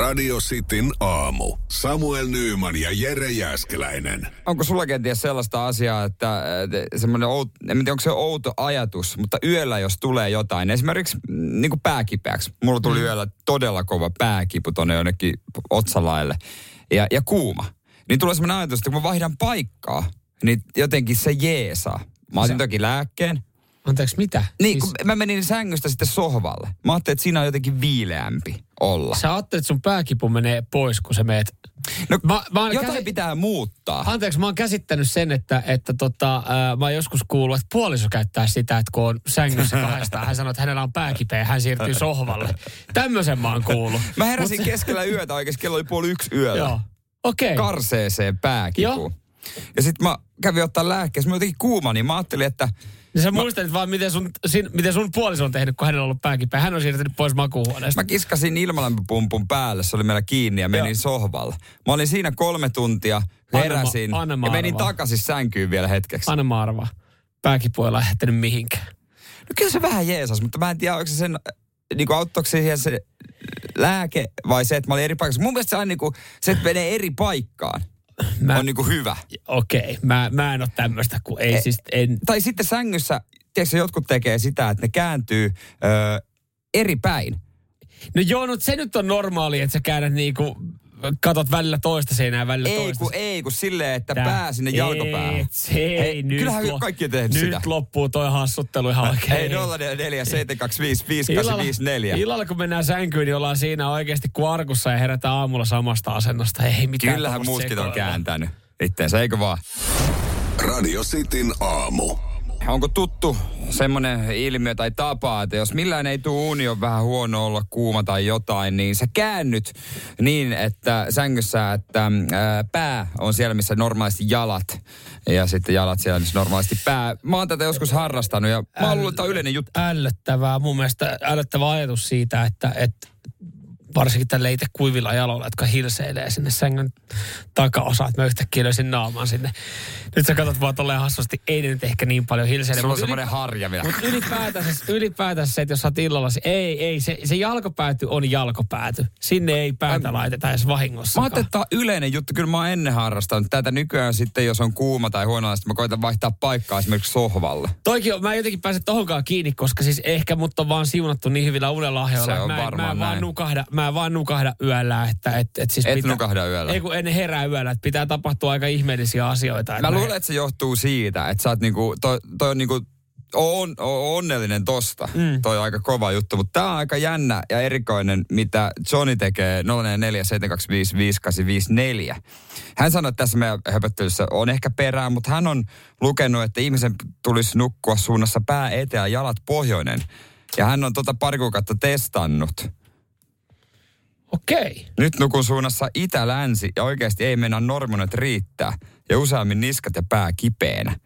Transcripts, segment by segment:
Radio Cityn aamu. Samuel Nyyman ja Jere Jäskeläinen. Onko sulla kenties sellaista asiaa, että semmoinen, out, en tiedä onko se outo ajatus, mutta yöllä jos tulee jotain, esimerkiksi mm, niin kuin pääkipeäksi. Mulla tuli mm. yöllä todella kova pääkipu tonne jonnekin otsalaille ja, ja kuuma. Niin tulee semmoinen ajatus, että kun mä vaihdan paikkaa, niin jotenkin se jeesaa. Mä otin toki lääkkeen, Anteeksi, mitä? Niin, siis... kun mä menin sängystä sitten sohvalle. Mä ajattelin, että siinä on jotenkin viileämpi olla. Sä ajattelet, että sun pääkipu menee pois, kun sä meet... No, mä, mä jotain käsi... pitää muuttaa. Anteeksi, mä oon käsittänyt sen, että, että tota, äh, mä oon joskus kuullut, että puoliso käyttää sitä, että kun on sängyssä kahdestaan, hän sanoo, että hänellä on pääkipeä, hän siirtyy sohvalle. Tämmöisen mä oon kuullut. Mä heräsin Mut... keskellä yötä oikeasti, kello oli puoli yksi yöllä. Joo, okei. Okay. Karseeseen pääkipu. Ja sitten mä kävin ottaa lääkkeessä, mä jotenkin kuuma, niin mä ajattelin, että niin sä muistelit vaan, miten sun, sin, miten sun puoliso on tehnyt, kun hänellä on ollut pääkipeä. Hän on siirtynyt pois makuuhuoneesta. Mä kiskasin ilmalämpöpumpun päälle, se oli meillä kiinni ja menin Joo. sohvalle. Mä olin siinä kolme tuntia, heräsin anna, anna ja menin takaisin sänkyyn vielä hetkeksi. Anna mä arvaa. Pääkipu ei lähtenyt mihinkään. No kyllä se vähän jeesas, mutta mä en tiedä, onko se sen, niin kuin auttoiko siihen se lääke vai se, että mä olin eri paikassa. Mun mielestä se on niin kuin, se, että menee eri paikkaan mä, on niinku hyvä. Okei, okay. mä, mä en ole tämmöistä, kun ei e, siis... En... Tai sitten sängyssä, tiedätkö, jotkut tekee sitä, että ne kääntyy ö, eri päin. No joo, no se nyt on normaali, että sä käännät niinku katot välillä toista seinää, välillä ei, toista. Kun, ei, kun silleen, että Tää, pää sinne jalkopäähän. Se ei, Hei, nyt kyllähän lo, kaikki on tehnyt nyt sitä. Nyt loppuu toi hassuttelu ihan oikein. Ei 04 725 5854. Illalla kun mennään sänkyyn, niin ollaan siinä oikeasti kuarkussa ja herätään aamulla samasta asennosta. Ei mitään Kyllähän muutkin on kääntänyt itteensä, eikö vaan? Radio Cityn aamu onko tuttu semmoinen ilmiö tai tapa, että jos millään ei tule uni, on vähän huono olla kuuma tai jotain, niin sä käännyt niin, että sängyssä, että ää, pää on siellä, missä normaalisti jalat. Ja sitten jalat siellä, missä normaalisti pää. Mä oon tätä joskus harrastanut ja mä oon luullut, että on yleinen juttu. Ällöttävää, mun mielestä ällöttävä ajatus siitä, että, että varsinkin tälle itse kuivilla jaloilla, jotka hilseilee sinne sängyn takaosa, että mä yhtäkkiä löysin naaman sinne. Nyt sä katsot vaan tolleen hassusti, ei ne nyt ehkä niin paljon hilseile. Sulla on semmoinen harja vielä. Mutta ylipäätänsä, ylipäätänsä se, että jos sä oot illalla, ei, ei, se, se jalkopääty on jalkopääty. Sinne ei päätä mä, laiteta edes vahingossa. Mä ajattelin, että on yleinen juttu. Kyllä mä oon ennen harrastanut tätä nykyään sitten, jos on kuuma tai huono, mä koitan vaihtaa paikkaa esimerkiksi sohvalle. Toikin on, mä en jotenkin pääse tohonkaan kiinni, koska siis ehkä mut on vaan siunattu niin hyvillä unelahjoilla. Se on mä, varmaan mä, näin. Vaan nukahda, mä vaan nukahda yöllä. Että, et, et siis Et pitää, nukahda yöllä? Ei kun en herää yöllä, että pitää tapahtua aika ihmeellisiä asioita. Mä luulen, että se johtuu siitä, että sä oot niinku, toi, toi on niinku on, on onnellinen tosta. Mm. Toi on aika kova juttu, mutta tää on aika jännä ja erikoinen, mitä Johnny tekee 0447255854. Hän sanoi, että tässä meidän höpöttelyssä on ehkä perää, mutta hän on lukenut, että ihmisen tulisi nukkua suunnassa pää eteen ja jalat pohjoinen. Ja hän on tota pari kuukautta testannut. Okei. Nyt nukun suunnassa itä-länsi ja oikeasti ei mennä normonet riittää. Ja useammin niskat ja pää kipeänä.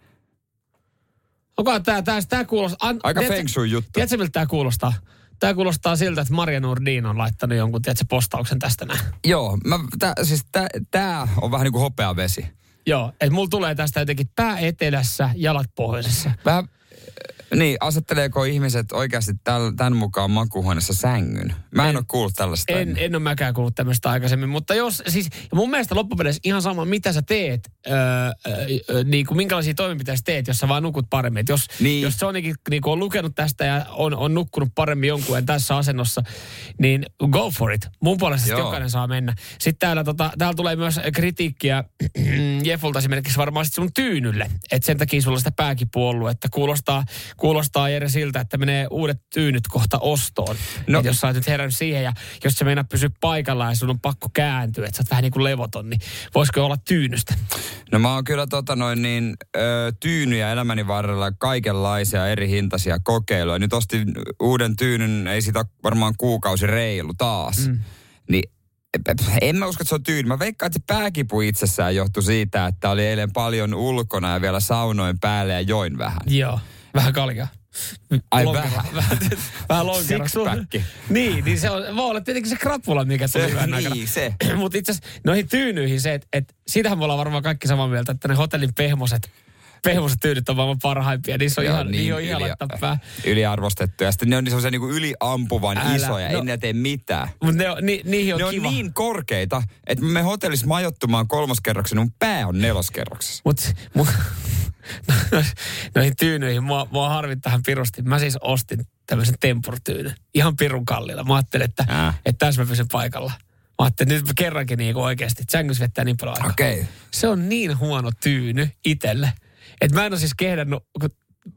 Onko tää, tää, tää kuulostaa... An, Aika feng shui juttu. Tiedätkö, miltä tää kuulostaa? Tää kuulostaa siltä, että Maria Nurdin on laittanut jonkun, tiedätkö, postauksen tästä näin. Joo, mä, tää, siis tää, tää on vähän niin kuin hopeavesi. Joo, että mulla tulee tästä jotenkin pää etelässä, jalat pohjoisessa. Vähän niin, asetteleeko ihmiset oikeasti tämän mukaan makuuhuoneessa sängyn? Mä en, en ole kuullut tällaista. En, en ole mäkään kuullut tämmöistä aikaisemmin, mutta jos siis, mun mielestä loppupeleissä ihan sama, mitä sä teet, öö, öö, niin kuin minkälaisia toimenpiteitä teet, jos sä vaan nukut paremmin. Et jos, niin. jos Sonikin niin on lukenut tästä ja on, on nukkunut paremmin jonkun tässä asennossa, niin go for it. Mun puolesta jokainen saa mennä. Sitten täällä, tota, täällä tulee myös kritiikkiä Jeffulta esimerkiksi varmaan sun tyynylle, että sen takia sulla sitä pääkipua ollut, että kuulostaa, kuulostaa Jere siltä, että menee uudet tyynyt kohta ostoon. No. Et jos sä oot nyt herännyt siihen ja jos se meinaa pysyä paikallaan ja sun on pakko kääntyä, että sä oot vähän niin kuin levoton, niin voisiko olla tyynystä? No mä oon kyllä tota noin niin, ö, tyynyjä elämäni varrella kaikenlaisia eri hintaisia kokeiluja. Nyt ostin uuden tyynyn, ei sitä varmaan kuukausi reilu taas. Mm. Niin en mä usko, että se on tyyli. Mä veikkaan, että se pääkipu itsessään johtui siitä, että oli eilen paljon ulkona ja vielä saunoin päälle ja join vähän. Joo, vähän kalja. Ai Lonkero, vähän. Vähän, vähän lonkero. Niin, niin se on, voi olla tietenkin se krapula, mikä tuli se, niin, aikana. se. Mutta itse asiassa noihin tyynyihin se, että et, siitähän me ollaan varmaan kaikki samaa mieltä, että ne hotellin pehmoset pehmoset tyydyt on maailman parhaimpia. Niissä on ihan, niin, niin on ihan yli. Yliarvostettuja. Sitten ne on niin yliampuvan Älä, isoja. No, ei ne tee mitään. Mutta ne on, ni, niihin on ne kiva. on niin korkeita, että me hotellissa majoittumaan kolmoskerroksen, mun pää on neloskerroksessa. Mutta mu, noihin tyynyihin mua, mua harvittaa pirusti. Mä siis ostin tämmöisen tempurtyynyn. Ihan pirun kallilla. Mä ajattelin, että, äh. että tässä mä pysyn paikalla. Mä ajattelin, että nyt kerrankin niin oikeasti, sängys vettää niin paljon aikaa. Okay. Se on niin huono tyyny itselle. Että mä en ole siis kehdannut, kun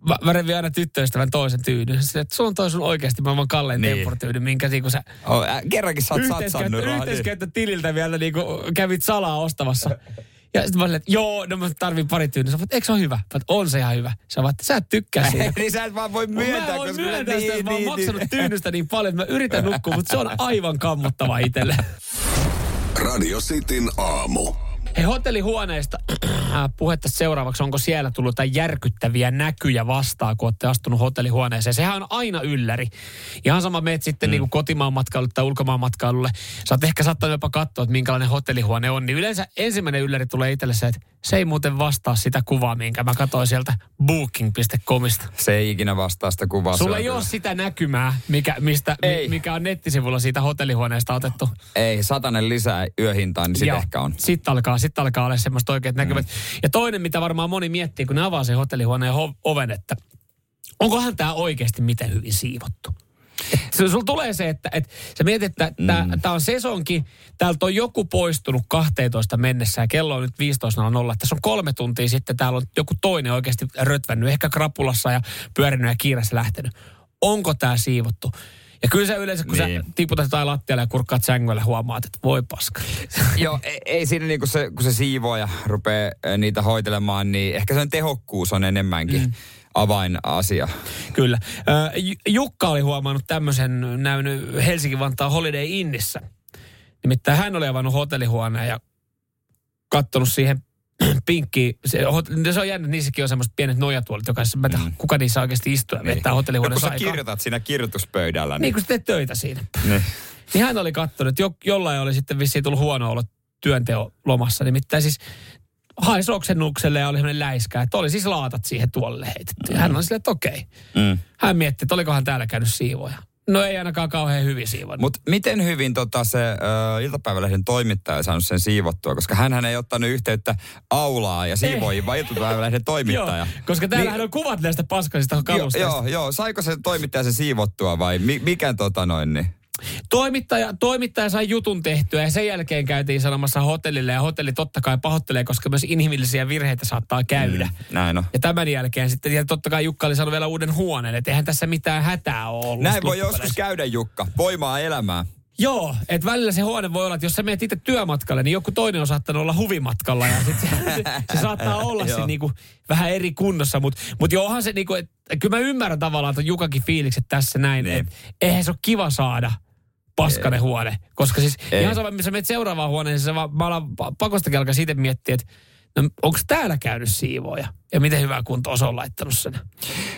mä, mä revin aina tyttöystävän toisen tyynyn. Sitten, että sun toi sun oikeasti maailman kallein niin. tempurtyyny, minkä niin sä... Oh, äh, kerrankin sä oot satsannut Yhteiskäyttö tililtä vielä niin kävit salaa ostamassa. Ja sitten mä olin, että joo, no mä tarvin pari tyynyä. Sä eikö se ole hyvä? Mä on se ihan hyvä. Sä vaat, sä et tykkää siitä. niin sä et vaan voi myöntää. Mä voin myöntää niin, sitä, niin, mä oon niin, maksanut niin. tyynystä niin paljon, että mä yritän nukkua, mutta se on aivan kammottava itselle. Radio Cityn aamu. Hei, hotellihuoneista puhetta seuraavaksi. Onko siellä tullut jotain järkyttäviä näkyjä vastaan, kun olette astunut hotellihuoneeseen? Sehän on aina ylläri. Ihan sama meet sitten mm. niin kuin kotimaan matkailulle tai ulkomaan matkailulle. Sä oot ehkä saattanut jopa katsoa, että minkälainen hotellihuone on. Niin yleensä ensimmäinen ylläri tulee itselle se, että se ei muuten vastaa sitä kuvaa, minkä mä katsoin sieltä booking.comista. Se ei ikinä vastaa sitä kuvaa. Sulla ei ole sitä näkymää, mikä, mistä, ei. mikä on nettisivulla siitä hotellihuoneesta otettu. Ei, satanen lisää yöhintaan, niin sitten ehkä on. Sitten alkaa, sit alkaa olla semmoista oikeat mm. näkymät. Ja toinen, mitä varmaan moni miettii, kun ne avaa sen hotellihuoneen oven, että onkohan tämä oikeasti miten hyvin siivottu. Sulla tulee se, että, että sä mietit, että tämä mm. on sesonki, täältä on joku poistunut 12 mennessä ja kello on nyt 15.00. Tässä on kolme tuntia sitten, täällä on joku toinen oikeasti rötvännyt, ehkä krapulassa ja pyörinyt ja kiireessä lähtenyt. Onko tämä siivottu? Ja kyllä se yleensä, kun niin. sä tiputat jotain lattialle ja kurkkaat sängyllä, huomaat, että voi paska. Joo, ei, ei siinä niin kuin se, kun se ja rupeaa niitä hoitelemaan, niin ehkä sen tehokkuus on enemmänkin. Mm avainasia. Kyllä. Jukka oli huomannut tämmöisen näynyt Helsinki-Vantaan Holiday Innissä. Nimittäin hän oli avannut hotellihuoneen ja katsonut siihen pinkki, se, se on jännä, niissäkin on semmoiset pienet nojatuolit, jokaisessa, mä mm. kuka niissä oikeasti istuu ja niin. vettää hotellihuoneessa no, kun sä kirjoitat siinä kirjoituspöydällä. Niin, niin kun sä teet töitä siinä. Niin. niin hän oli katsonut, että jo, jollain oli sitten vissiin tullut huono olo työnteon lomassa. Nimittäin siis haisi oksennukselle ja oli sellainen läiskä, että oli siis laatat siihen tuolle heitetty. Mm. Hän on silleen, että okei. Mm. Hän mietti, että olikohan täällä käynyt siivoja. No ei ainakaan kauhean hyvin siivonnut. Mutta miten hyvin tota se äh, iltapäivälehden toimittaja saanut sen siivottua? Koska hän ei ottanut yhteyttä aulaa ja siivoihin, vaan iltapäivälehden toimittaja. joo, koska täällä niin, on kuvat näistä paskasista kalusteista. Joo, joo, saiko se toimittaja se siivottua vai mi, mikä tota noin niin? Toimittaja, toimittaja sai jutun tehtyä ja sen jälkeen käytiin sanomassa hotellille ja hotelli totta kai pahoittelee, koska myös inhimillisiä virheitä saattaa käydä. Mm, näin on. Ja tämän jälkeen sitten ja totta kai Jukka oli saanut vielä uuden huoneen, että eihän tässä mitään hätää ole ollut. Näin voi joskus käydä Jukka, voimaa elämää. Joo, että välillä se huone voi olla, että jos sä menet itse työmatkalle, niin joku toinen on saattanut olla huvimatkalla ja sit se, se, se saattaa olla se niinku vähän eri kunnossa. Mutta mut johan se niinku, että kyllä mä ymmärrän tavallaan, että Jukakin fiilikset tässä näin, niin. että eihän se ole kiva saada paskanen huone. Koska siis Ei. ihan sama, missä menet seuraavaan huoneeseen, vaan mä alan pakostakin alkaa siitä miettiä, että no, onko täällä käynyt siivoja? Ja miten hyvää kuntoa se on laittanut sen?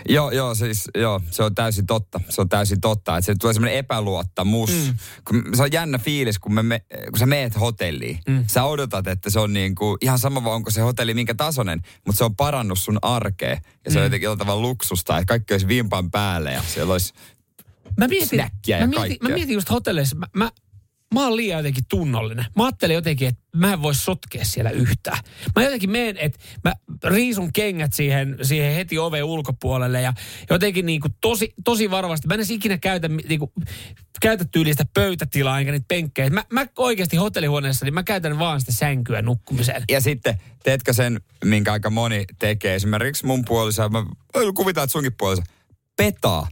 Joo, joo, siis, joo, se on täysin totta. Se on täysin totta, että se tulee semmoinen epäluottamus. Mm. Kun, se on jännä fiilis, kun, me, me, kun sä meet hotelliin. Mm. Sä odotat, että se on niin kuin, ihan sama vaan onko se hotelli minkä tasoinen, mutta se on parannut sun arkea. Ja se mm. on jotenkin jotain luksusta, että kaikki olisi vimpan päälle ja siellä olisi Mä mietin, mä mietin, mä mietin just hotelleissa, mä, mä, mä oon liian jotenkin tunnollinen. Mä ajattelen jotenkin, että mä en voi sotkea siellä yhtään. Mä jotenkin menen, että mä riisun kengät siihen, siihen heti oven ulkopuolelle ja jotenkin niin kuin tosi, tosi varovasti. Mä en edes ikinä käytä, niin kuin, käytä tyylistä pöytätilaa enkä niitä penkkejä. Mä, mä oikeasti hotellihuoneessa, niin mä käytän vaan sitä sänkyä nukkumiseen. Ja sitten, teetkö sen, minkä aika moni tekee? Esimerkiksi mun puolisa, mä kuvitaan, että sunkin puolisa, petaa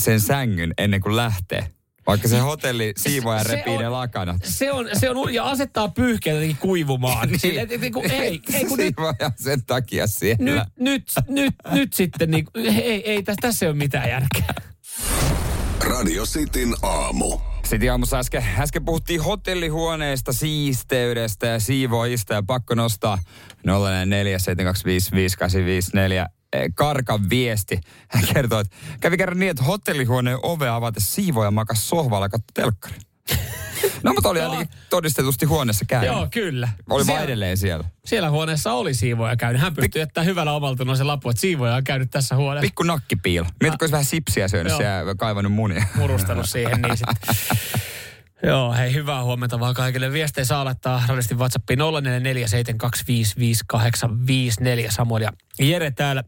sen sängyn ennen kuin lähtee. Vaikka se hotelli siivoja repii ne lakana. Se on, se on, ja asettaa pyyhkeet jotenkin kuivumaan. niin. Sille, et, et, et, ei, ei, kun nyt, sen takia siellä. Nyt, nyt, nyt, nyt sitten, niin, ei, ei, tässä, tässä ei ole mitään järkeä. Radio Cityn aamu. Sitten aamussa äsken, äsken puhuttiin hotellihuoneesta, siisteydestä ja siivoista ja pakko nostaa 047255854 Karkan viesti. Hän kertoo, että kävi kerran niin, että hotellihuoneen ove avata siivoja makas sohvalla ja telkkari. No, mutta oli ainakin todistetusti huoneessa käynyt. Joo, kyllä. Oli siellä, vaan edelleen siellä. Siellä huoneessa oli siivoja käynyt. Hän pystyi jättämään hyvällä omaltunut se lappu, että siivoja on käynyt tässä huoneessa. Pikku nakkipiilo. Mietitkö, olisi vähän sipsiä syönyt ja kaivannut munia. Murustanut siihen niin sitten. Joo, hei, hyvää huomenta vaan kaikille. Viestejä saa laittaa radistin WhatsAppiin 0447255854 Samuel ja Jere täällä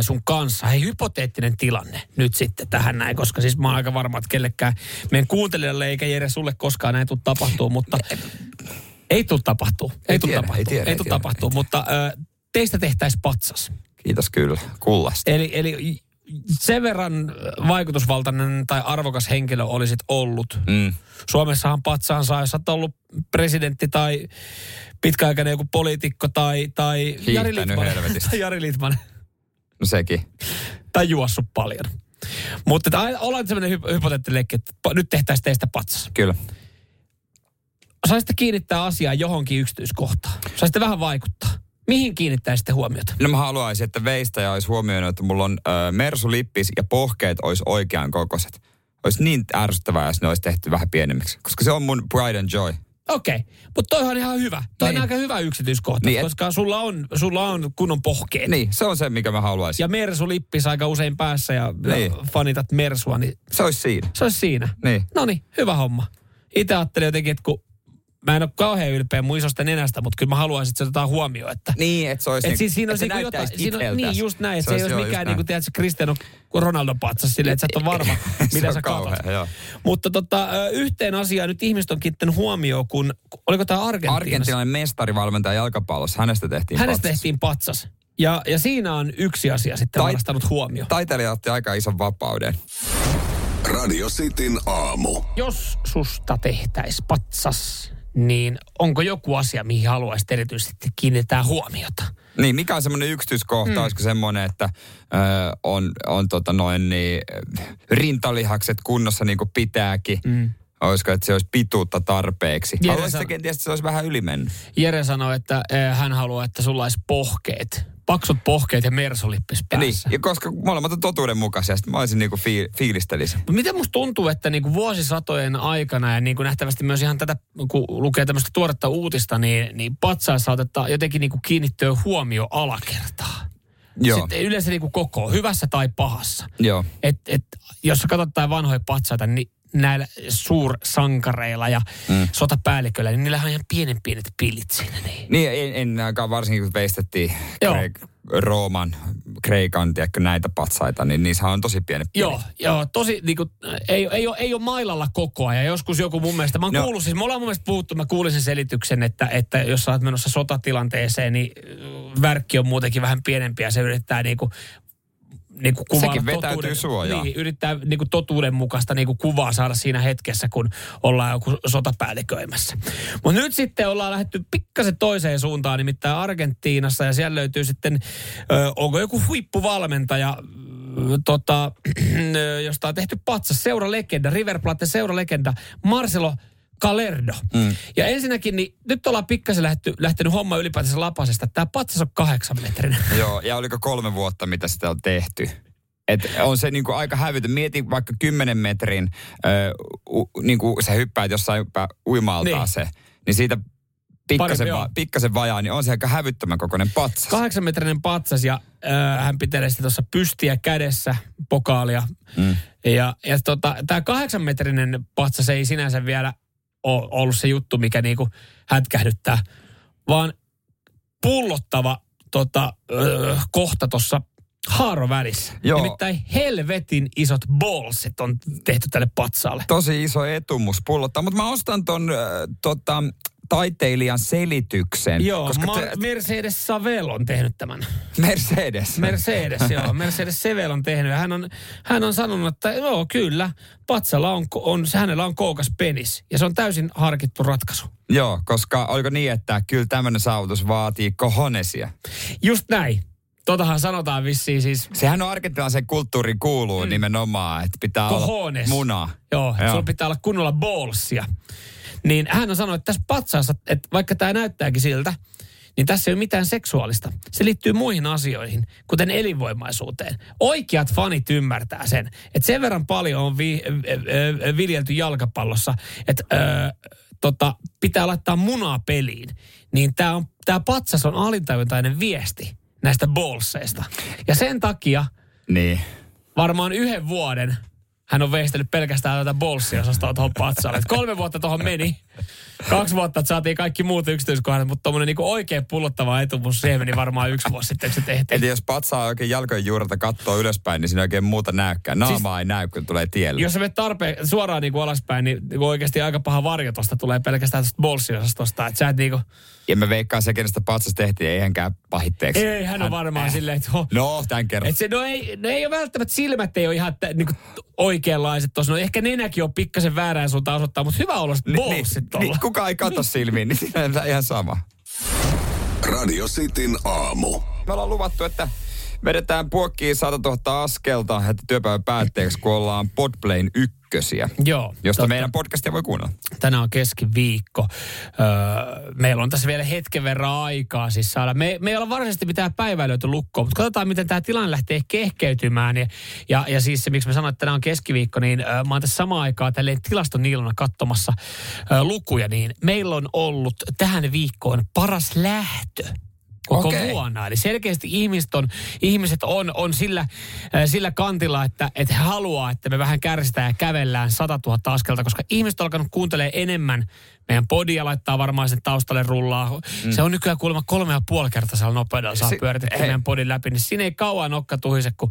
sun kanssa. Hei, hypoteettinen tilanne nyt sitten tähän näin, koska siis mä oon aika varma, että kellekään meidän kuuntelijalle eikä Jere sulle koskaan näin tule tapahtuu, mutta ei tule tapahtuu. Ei, tule tapahtuu. Ei, tule tapahtuu, mutta ö, teistä tehtäisiin patsas. Kiitos kyllä, kullasta. Eli, eli sen verran vaikutusvaltainen tai arvokas henkilö olisit ollut. Mm. Suomessahan patsaan saa, jos olet ollut presidentti tai pitkäaikainen joku poliitikko tai, tai Jari Litman. tai Jari Litman. No sekin. Tai juossut paljon. Mutta ollaan sellainen hy- hypoteettinen leikki, että nyt tehtäisiin teistä patsas. Kyllä. Saisitte kiinnittää asiaa johonkin yksityiskohtaan. Saisitte vähän vaikuttaa. Mihin kiinnittäisitte huomiota? No mä haluaisin, että veistäjä olisi huomioinut, että mulla on ö, mersulippis ja pohkeet olisi oikean kokoiset. Olisi niin ärsyttävää, jos ne olisi tehty vähän pienemmiksi. Koska se on mun pride and joy. Okei, okay. mutta toihan on ihan hyvä. Toi niin. on aika hyvä yksityiskohta, niin, et... koska sulla on, sulla on kunnon pohkeet. Niin, se on se, mikä mä haluaisin. Ja Mersu lippis aika usein päässä ja, niin. ja fanitat Mersua, niin... Se olisi siinä. Se olisi siinä. Niin. No niin, hyvä homma. Itse ajattelin jotenkin, että kun mä en ole kauhean ylpeä mun isosta nenästä, mutta kyllä mä haluaisin, että se otetaan huomioon. Että, niin, että se olisi, et siis siinä on niinku jotain, siinä on, niin just näin, että se, se ei olisi mikään, niin kuin tiedätkö, Cristiano Ronaldo patsas silleen, että sä et ole varma, mitä sä kauhean, katsot. Joo. Mutta tota, yhteen asiaan nyt ihmiset on kiinnittänyt huomioon, kun, oliko tämä Argentiinassa? Argentiinainen mestarivalmentaja jalkapallossa, hänestä tehtiin Hänestä patsas. tehtiin patsas. Ja, ja siinä on yksi asia sitten Tait- varastanut huomioon. Taiteilija otti aika ison vapauden. Radio Cityn aamu. Jos susta tehtäis patsas, niin onko joku asia, mihin haluaisit erityisesti kiinnittää huomiota? Niin, mikä on semmoinen yksityiskohta, mm. olisiko semmoinen, että ö, on, on tota noin niin, rintalihakset kunnossa niin kuin pitääkin. Mm. Olisiko, että se olisi pituutta tarpeeksi? Haluaisitko san... kenties, että se olisi vähän ylimennyt? Jere sanoi, että hän haluaa, että sulla olisi pohkeet paksut pohkeet ja mersulippis päässä. Niin, ja koska molemmat on totuuden mukaisia, mä olisin niinku fi- fiilistelisin. Mutta miten musta tuntuu, että niinku vuosisatojen aikana ja niinku nähtävästi myös ihan tätä, kun lukee tämmöistä tuoretta uutista, niin, niin patsaissa otetaan jotenkin niinku kiinnittyä huomio alakertaa. Joo. Sitten yleensä niinku koko, hyvässä tai pahassa. Joo. Et, et, jos sä katsot vanhoja patsaita, niin näillä suursankareilla ja mm. sotapäälliköillä, niin niillä on ihan pienen pienet pilit siinä. Niin, niin en, en aikaan varsinkin kun veistettiin Kreik, Rooman, Kreikan, tiedätkö, näitä patsaita, niin niissä on tosi pieni pieni. Joo, joo tosi, niin kuin, ei, ei, ole, ei ole mailalla koko ajan. Joskus joku mun mielestä, mä oon no. kuullut, siis me ollaan mun mielestä puhuttu, mä kuulin sen selityksen, että, että jos sä oot menossa sotatilanteeseen, niin värkki on muutenkin vähän pienempi ja se yrittää niin kuin niin kuin kuvailla Sekin vetäytyy suojaa. Niin, yrittää niin kuin totuuden mukaista niin kuin kuvaa saada siinä hetkessä, kun ollaan joku sotapäälliköimässä. Mutta nyt sitten ollaan lähdetty pikkasen toiseen suuntaan, nimittäin Argentiinassa, ja siellä löytyy sitten, ö, onko joku huippuvalmentaja, tota, josta on tehty patsas, seuralegenda, River Plate seuralegenda, Marcelo Kalerdo. Mm. Ja ensinnäkin, niin nyt ollaan pikkasen lähty, lähtenyt homma ylipäätänsä lapasesta. Tämä patsas on kahdeksan metrin. Joo, ja oliko kolme vuotta, mitä sitä on tehty? Et on se niinku aika hävytön. Mieti vaikka kymmenen metrin, ö, u, niinku sä hyppäät jossain uimaltaan niin. se, niin siitä pikkasen, va, pikkasen vajaa, niin on se aika hävyttömän kokoinen patsas. Kahdeksanmetrinen patsas ja äh, hän pitelee sitten tuossa pystiä kädessä, pokaalia. Mm. Ja, ja tota, tämä kahdeksanmetrinen patsas ei sinänsä vielä ollut se juttu, mikä niinku hätkähdyttää, vaan pullottava tota, öö, kohta tuossa haaro välissä. Joo. Nimittäin helvetin isot ballsit on tehty tälle patsaalle. Tosi iso etumus pullottaa, mutta mä ostan ton äh, tota, taiteilijan selityksen. Joo, koska Ma- te... Mercedes Savel on tehnyt tämän. Mercedes? Mercedes, joo. Mercedes Sevel on tehnyt. Hän on, hän on sanonut, että joo, kyllä, patsalla on, on, hänellä on koukas penis. Ja se on täysin harkittu ratkaisu. Joo, koska oliko niin, että kyllä tämmöinen saavutus vaatii kohonesia? Just näin. totahan sanotaan vissiin siis... Sehän on argentilaisen kulttuurin kuuluu mm. nimenomaan, että pitää Cojones. olla muna. Joo, Joo. sulla pitää olla kunnolla ballsia. Niin hän on sanonut, että tässä patsaassa, että vaikka tämä näyttääkin siltä, niin tässä ei ole mitään seksuaalista. Se liittyy muihin asioihin, kuten elinvoimaisuuteen. Oikeat fanit ymmärtää sen, että sen verran paljon on vi, äh, äh, viljelty jalkapallossa, että äh, tota, pitää laittaa munaa peliin. Niin tämä tää patsas on alintajuntainen viesti näistä bolseista. Ja sen takia niin. varmaan yhden vuoden hän on veistellyt pelkästään tätä bolssiosastoa tuohon patsalle. kolme vuotta tuohon meni. Kaksi vuotta, että saatiin kaikki muut yksityiskohdat, mutta tuommoinen niinku oikein pullottava etumus siihen meni varmaan yksi vuosi sitten, kun se tehtiin. Eli jos patsaa oikein jalkojen juurelta katsoo ylöspäin, niin siinä oikein muuta näykään. Naamaa siis, ei näy, kun tulee tielle. Jos sä menet tarpeen suoraan niinku alaspäin, niin niinku oikeasti aika paha varjo tosta tulee pelkästään tästä bolssiosastosta. Että sä et niinku... Ja mä veikkaan se, kenestä patsas tehtiin, ei hänkään pahitteeksi. Ei, hän on varmaan äh. silleen, että... Oh, no, tämän kerran. Et se, no, ei, no ei ole välttämättä silmät ei ole ihan t- niinku oikeanlaiset tuossa. No ehkä nenäkin on pikkasen väärään suuntaan osoittaa, mutta hyvä olla sitten niin, bolsit niin, niin, kuka ei katso silmiin, niin siinä on ihan sama. Radio Cityn aamu. Me ollaan luvattu, että vedetään puokkiin 100 000 askelta, että työpäivän päätteeksi, kun ollaan Podplayn ykkösiä. Joo. Josta totta. meidän podcastia voi kuunnella. Tänään on keskiviikko. Öö, meillä on tässä vielä hetken verran aikaa siis saada. Me, me ei olla varsinaisesti mitään päivää löyty lukkoon, mutta katsotaan, miten tämä tilanne lähtee kehkeytymään. Ja, ja, ja siis se, miksi mä sanoin, että tänään on keskiviikko, niin öö, mä oon tässä samaan aikaan tälleen tilastoniilona katsomassa öö, lukuja, niin meillä on ollut tähän viikkoon paras lähtö koko okay. vuonna. Eli selkeästi ihmiset on, ihmiset on, on sillä, sillä kantilla, että, että he haluaa, että me vähän kärsitään ja kävellään 100 000 askelta, koska ihmiset on alkanut kuuntelemaan enemmän meidän podia laittaa varmaan sen taustalle rullaa. Mm. Se on nykyään kuulemma kolme ja puoli kertaa nopeudella saa pyöritettyä meidän podin läpi, niin siinä ei kauan nokka tuhise, kun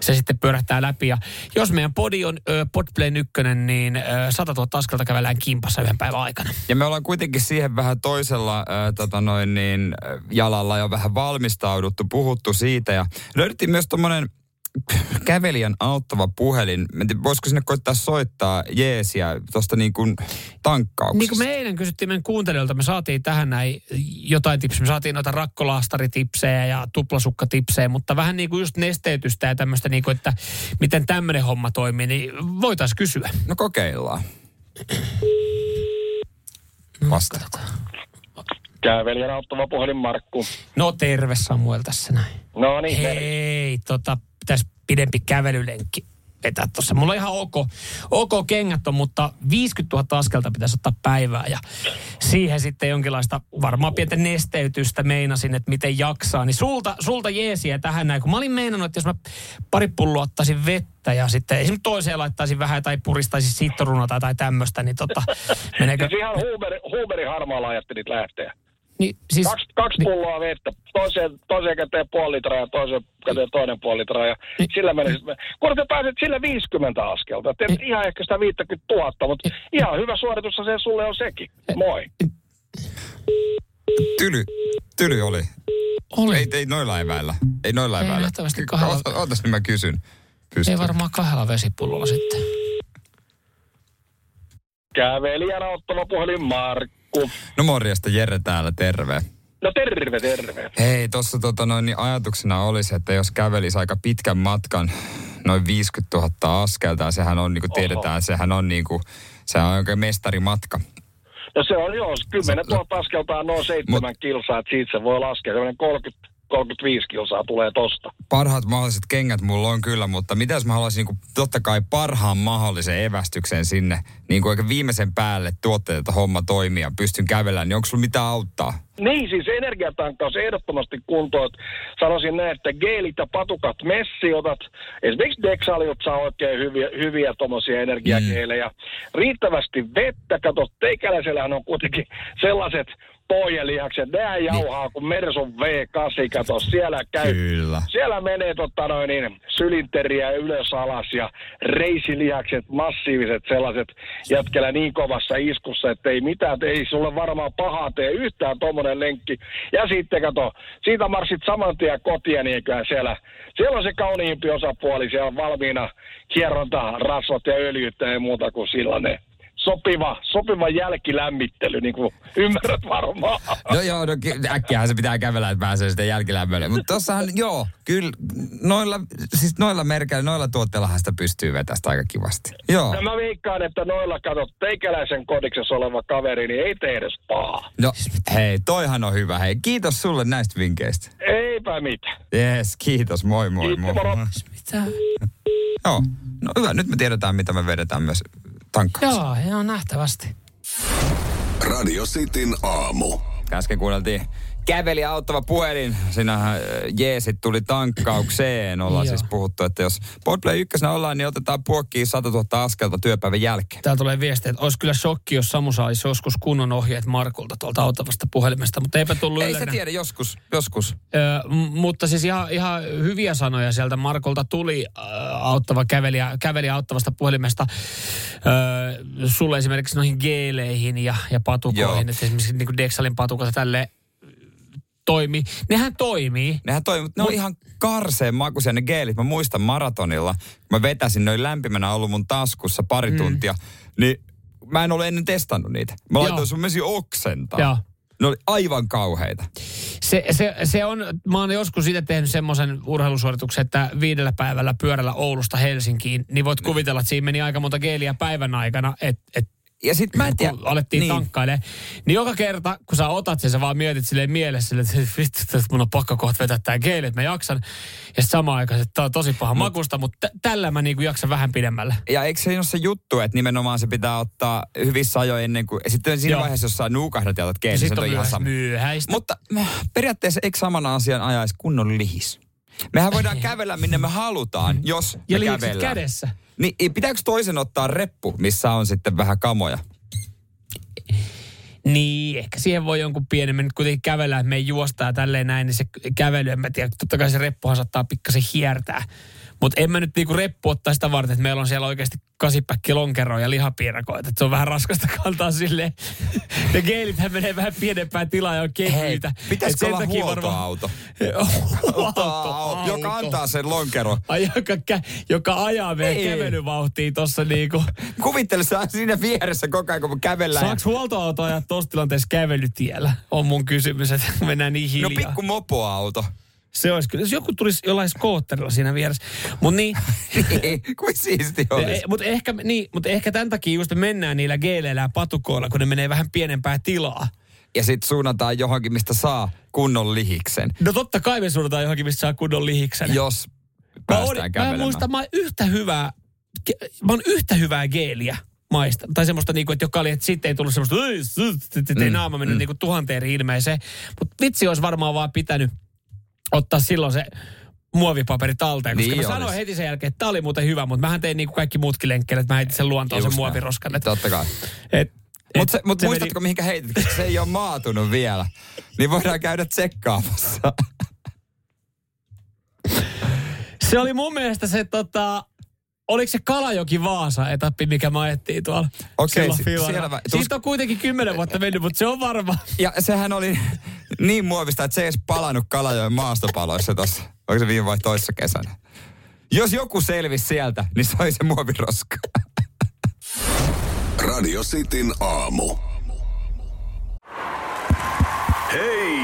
se sitten pyörähtää läpi. Ja jos meidän podi on ö, Podplay ykkönen, niin ö, 100 000 askelta kävellään kimpassa yhden päivän aikana. Ja me ollaan kuitenkin siihen vähän toisella ö, tota noin niin, jalalla jo vähän valmistauduttu, puhuttu siitä ja löydettiin myös tuommoinen kävelijän auttava puhelin. Voisiko sinne koittaa soittaa jeesiä tuosta niin kuin tankkauksesta? Niin kuin me eilen kysyttiin meidän kuuntelijoilta, me saatiin tähän näin jotain tipsejä. Me saatiin noita rakkolastaritipsejä ja tuplasukkatipsejä, mutta vähän niin kuin just nesteytystä ja tämmöistä, niin kuin, että miten tämmöinen homma toimii, niin voitaisiin kysyä. No kokeillaan. Vasta. Kävelijän auttava puhelin Markku. No terve Samuel tässä näin. No niin. Hei, tota, pitäisi pidempi kävelylenkki vetää tuossa. Mulla on ihan ok, ok kengät on, mutta 50 000 askelta pitäisi ottaa päivää ja siihen sitten jonkinlaista varmaan pientä nesteytystä meinasin, että miten jaksaa. Niin sulta, sulta jeesiä tähän näin, kun mä olin meinannut, että jos mä pari pulloa ottaisin vettä ja sitten esimerkiksi toiseen laittaisin vähän tai puristaisin sitruunaa tai, tai tämmöistä, niin tota, meneekö... Siis ihan Huber, Huberin harmaalla ajattelit lähteä. Niin, siis, kaksi, kaksi niin, pulloa vettä, toiseen, toiseen käteen puoli litraa ja toiseen käteen toinen puoli litraa. Ja niin, sillä meni, niin, kun sä pääset sillä 50 askelta, teet niin, ihan ehkä sitä 50 000, mutta niin, ihan hyvä suoritus se sulle on sekin. Moi. Tyly, tyly oli. Oli. Ei, ei noilla eväillä. Ei noilla ei eväillä. kahdella. Ootas, niin mä kysyn. Pystyn. Ei varmaan kahdella vesipullolla sitten. Kävelijän ottava puhelin Mark. Markku. No morjesta, Jere täällä, terve. No terve, terve. Hei, tuossa tota, noin, niin ajatuksena olisi, että jos kävelisi aika pitkän matkan, noin 50 000 askelta, sehän on, niin kuin tiedetään, sehän on niin kuin, se on oikein mestarimatka. No se on joo, 10 000 askelta on noin 7 Mut, kilsaa, että siitä se voi laskea, sellainen 30 35 kilsaa tulee tosta. Parhaat mahdolliset kengät mulla on kyllä, mutta mitä jos mä haluaisin niin kuin, totta kai parhaan mahdollisen evästyksen sinne, niin kuin viimeisen päälle tuotteet, että homma toimii ja pystyn kävelemään, niin onko sulla mitä auttaa? Niin, siis energiatankkaus ehdottomasti kuntoon. Sanoisin näin, että geelit ja patukat messiotat. Esimerkiksi Dexaliot saa oikein hyviä, hyviä tuommoisia energiageelejä. Mm. Riittävästi vettä. Kato, teikäläisellähän on kuitenkin sellaiset pohjelihakset, nehän niin. jauhaa kuin Mersun V8, kato, siellä käy. Kyllä. Siellä menee totta noin niin, sylinteriä ylös alas ja reisilihakset, massiiviset sellaiset jätkellä niin kovassa iskussa, että ei mitään, ei sulle varmaan pahaa tee yhtään tommonen lenkki. Ja sitten kato, siitä marssit saman tien kotia, niin siellä, siellä on se kauniimpi osapuoli, siellä on valmiina hieronta, rasvat ja öljyttä ja muuta kuin sellainen sopiva, sopiva jälkilämmittely, niin kuin ymmärrät varmaan. No joo, no, äkkiähän se pitää kävellä, että pääsee sitten jälkilämmölle. Mutta tossahan, joo, kyllä noilla, siis noilla merkeillä, noilla tuotteillahan sitä pystyy vetämään aika kivasti. Joo. Ja mä viikkaan, että noilla katsot teikäläisen kodiksessa oleva kaveri, niin ei tee edes pahaa. No hei, toihan on hyvä. Hei, kiitos sulle näistä vinkkeistä. Eipä mitään. Yes, kiitos. Moi moi Kiitos, moi. moro. Mitä? Joo, no hyvä. Nyt me tiedetään, mitä me vedetään myös tankkaus. Joo, joo, nähtävästi. Radio Cityn aamu. Äsken kuunneltiin käveli auttava puhelin. Siinähän äh, jeesit tuli tankkaukseen. Ollaan siis puhuttu, että jos Podplay ykkösenä ollaan, niin otetaan puokkiin 100 000 askelta työpäivän jälkeen. Täällä tulee viesti, että olisi kyllä shokki, jos Samu saisi joskus kunnon ohjeet Markulta tuolta auttavasta puhelimesta, mutta eipä tullut Ei se yllättä. tiedä, joskus, joskus. Ö, m- mutta siis ihan, ihan hyviä sanoja sieltä Markolta tuli ö, auttava kävelijä, kävelijä auttavasta puhelimesta ö, sulle esimerkiksi noihin geeleihin ja, ja patukoihin, Joo. että esimerkiksi niin kuin Dexalin patukat tälle toimii. Nehän toimii. Nehän toi, mutta ne on ihan karseen makuisia ne geelit. Mä muistan maratonilla, kun mä vetäsin noin lämpimänä ollut mun taskussa pari mm. tuntia, niin mä en ole ennen testannut niitä. Mä Joo. laitoin sun mesi oksentaa. Joo. Ne oli aivan kauheita. Se, se, se on, mä oon joskus itse tehnyt semmoisen urheilusuorituksen, että viidellä päivällä pyörällä Oulusta Helsinkiin, niin voit kuvitella, että siinä meni aika monta geeliä päivän aikana, että et, Ja sit mä en tiedä. kun alettiin niin. tankkailemaan. Niin joka kerta, kun sä otat sen, sä vaan mietit silleen mielessä, että vittu, että mun on pakko kohta vetää tää geeli, että mä jaksan. Ja samaan aikaan, että tää on tosi paha makusta, mutta t- tällä mä niinku jaksan vähän pidemmälle. Ja eikö se ole se juttu, että nimenomaan se pitää ottaa hyvissä ajoin ennen kuin... Sitten siinä Joo. vaiheessa, jos sä nuukahdat ja otat Ja geelin, se on on ihan sama. myöhäistä. Mutta äh, periaatteessa eikö saman asian ajaisi kunnon lihis? Mehän voidaan kävellä minne me halutaan, jos ja me kävellään. kädessä. Niin pitääkö toisen ottaa reppu, missä on sitten vähän kamoja? Niin, ehkä siihen voi jonkun pienen, me nyt kuitenkin kävellään, että me ei juosta ja tälleen näin, niin se kävely, en mä tiedä, totta kai se reppuhan saattaa pikkasen hiertää. Mutta en mä nyt niinku reppu ottaa sitä varten, että meillä on siellä oikeasti kasipäkki lonkeroa ja lihapiirakoita. Että se on vähän raskasta kantaa silleen. Ne geelithän menee vähän pienempään tilaa ja on kevyitä. Et pitäisikö olla takia varmaan- huoltoauto? Huoltoauto. joka antaa sen lonkero. Ai, joka, kä- joka ajaa meidän Niin. kävelyvauhtiin tossa niinku. Kuvittele sä siinä vieressä koko ajan, kun me kävellään. Saaks huoltoauto ajaa tossa tilanteessa kävelytiellä? On mun kysymys, että mennään niin No hiljaa. pikku mopoauto. Se olisi kyllä, jos joku tulisi jollain skootterilla siinä vieressä. Mutta niin, Niin, Kuin siisti olisi. mutta ehkä, niin, mut ehkä tämän takia just mennään niillä geeleillä ja patukoilla, kun ne menee vähän pienempää tilaa. Ja sit suunnataan johonkin, mistä saa kunnon lihiksen. No totta kai me suunnataan johonkin, missä saa kunnon lihiksen. Jos mä, päästään mä kävelemään. muistan, mä oon yhtä hyvää, mä oon yhtä hyvää geeliä maista. Tai semmoista, niinku, että joka oli, että sitten ei tullut semmoista, "Ei, s- että ei Mm, naama mennyt niinku tuhanteen ilmeeseen. Mutta vitsi olisi varmaan vaan pitänyt ottaa silloin se muovipaperi talteen, koska Niin mä sanoin olisi. heti sen jälkeen, että tämä oli muuten hyvä, mutta mähän tein niin kuin kaikki muutkin lenkkeille, että mä heitin sen luontoon sen muoviroskan. Et, Totta kai. et, Mutta se, mut se muistatko, mihinkä heitit, koska se ei ole maatunut vielä. Niin voidaan käydä tsekkaamassa. Se oli mun mielestä se tota, oliko se Kalajoki Vaasa etappi, mikä me ajettiin tuolla Okei, silloin si- siellä vä- Siitä on kuitenkin kymmenen vuotta mennyt, mutta se on varma. Ja sehän oli niin muovista, että se ei edes palannut Kalajoen maastopaloissa tossa. Onko se viime vai toissa kesänä? Jos joku selvisi sieltä, niin se oli se muoviroska. Radio Cityn aamu. Hei!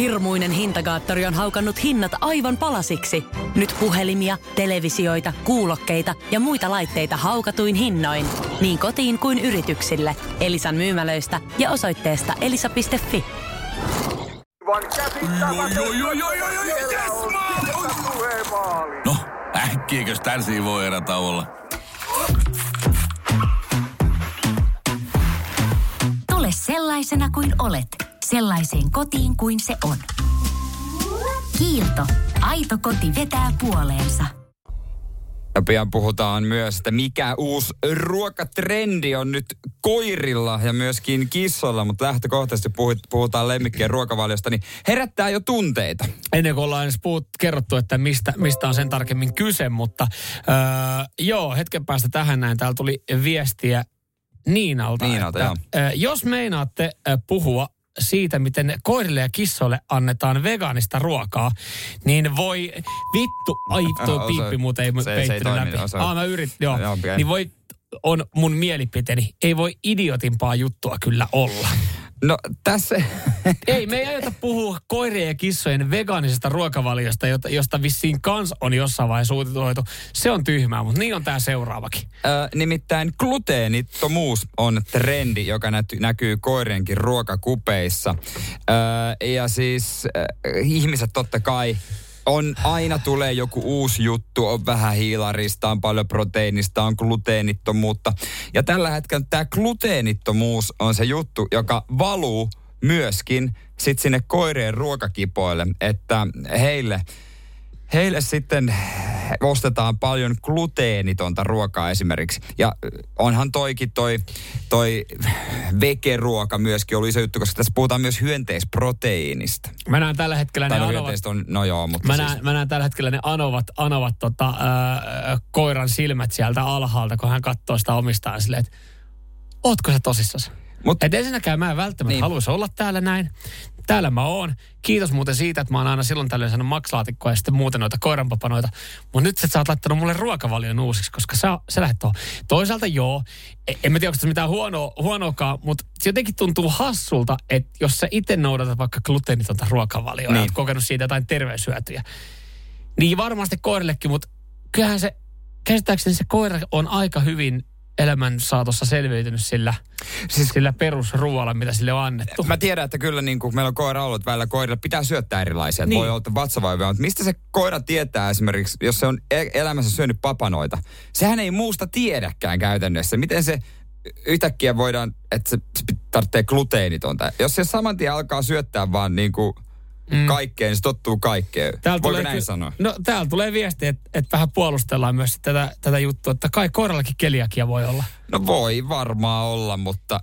Hirmuinen hintakaattori on haukannut hinnat aivan palasiksi. Nyt puhelimia, televisioita, kuulokkeita ja muita laitteita haukatuin hinnoin. Niin kotiin kuin yrityksille. Elisan myymälöistä ja osoitteesta elisa.fi. No, äkkiäkös tän voi olla? Tule sellaisena kuin olet, sellaiseen kotiin kuin se on. Kiilto. Aito koti vetää puoleensa. Ja pian puhutaan myös, että mikä uusi ruokatrendi on nyt koirilla ja myöskin kissoilla, mutta lähtökohtaisesti puhutaan lemmikkien ruokavaliosta, niin herättää jo tunteita. Ennen kuin ollaan edes puhut, kerrottu, että mistä, mistä on sen tarkemmin kyse, mutta öö, joo, hetken päästä tähän näin. Täällä tuli viestiä Niinalta. Niinalta, että, joo. Öö, jos meinaatte puhua siitä, miten koirille ja kissoille annetaan vegaanista ruokaa, niin voi vittu, ai tuo piippi muuten ei se, se ei läpi. Ah, mä yritin, joo. joo niin voi, on mun mielipiteeni, ei voi idiotimpaa juttua kyllä olla. No tässä... Ei, me ei ajata puhua koirien ja kissojen vegaanisesta ruokavaliosta, josta vissiin kans on jossain vaiheessa uutitoitu. Se on tyhmää, mutta niin on tämä seuraavakin. Ö, nimittäin gluteenittomuus on trendi, joka nä- näkyy koirienkin ruokakupeissa. Ö, ja siis ö, ihmiset totta kai on, aina tulee joku uusi juttu, on vähän hiilarista, on paljon proteiinista, on gluteenittomuutta. Ja tällä hetkellä tämä gluteenittomuus on se juttu, joka valuu myöskin sit sinne koireen ruokakipoille, että heille – heille sitten ostetaan paljon gluteenitonta ruokaa esimerkiksi. Ja onhan toikin toi, toi vegeruoka myöskin ollut iso juttu, koska tässä puhutaan myös hyönteisproteiinista. Mä näen tällä hetkellä tai ne no, anovat... On, no joo, mutta mä, näen, siis... mä näen tällä hetkellä ne anovat, anovat tota, äh, koiran silmät sieltä alhaalta, kun hän katsoo sitä omistaan silleen, että ootko sä tosissasi? Mut, Et ensinnäkään mä en välttämättä niin. haluaisi olla täällä näin. Täällä mä oon. Kiitos muuten siitä, että mä oon aina silloin tällöin saanut maksalaatikkoa ja sitten muuten noita koiranpapanoita. Mutta nyt sä oot laittanut mulle ruokavalion uusiksi, koska sä, sä lähdet tuohon. Toisaalta joo, e, en mä tiedä, onko tässä mitään huonoa, huonoakaan, mutta se jotenkin tuntuu hassulta, että jos sä itse noudatat vaikka gluteenitonta ruokavalioa niin. ja oot kokenut siitä jotain terveyshyötyjä, niin varmasti koirillekin, mutta kyllähän se, käsittääkseni se koira on aika hyvin elämän saatossa selviytynyt sillä, siis, sillä perusruoalla, mitä sille on annettu. Mä tiedän, että kyllä niin kuin meillä on koira ollut, välillä koirilla pitää syöttää erilaisia. Niin. Voi olla vatsavaivia, mutta mistä se koira tietää esimerkiksi, jos se on e- elämässä syönyt papanoita? Sehän ei muusta tiedäkään käytännössä. Miten se yhtäkkiä voidaan, että se, se tarvitsee gluteenitonta. Jos se saman tien alkaa syöttää vaan niin kuin mm. kaikkeen, se tottuu kaikkeen. Täältä Voiko tulee, näin sanoa? No täällä tulee viesti, että, että vähän puolustellaan myös tätä, tätä juttua, että kai koirallakin keliakia voi olla. No voi varmaan olla, mutta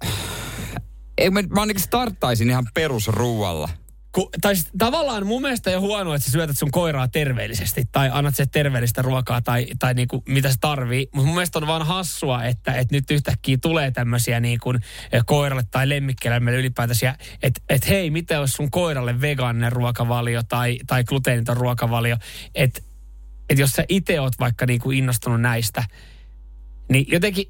ei, mä, mä ainakin starttaisin ihan perusruualla. Ku, tai siis, tavallaan mun mielestä ole huono, että sä syötät sun koiraa terveellisesti tai annat se terveellistä ruokaa tai, tai niinku, mitä se tarvii. Mutta mun mielestä on vaan hassua, että, että nyt yhtäkkiä tulee tämmöisiä niinku, koiralle tai lemmikkieläimelle ylipäätäisiä, että et hei, mitä jos sun koiralle vegaaninen ruokavalio tai, tai gluteeniton ruokavalio, että et jos sä itse oot vaikka niinku innostunut näistä, niin jotenkin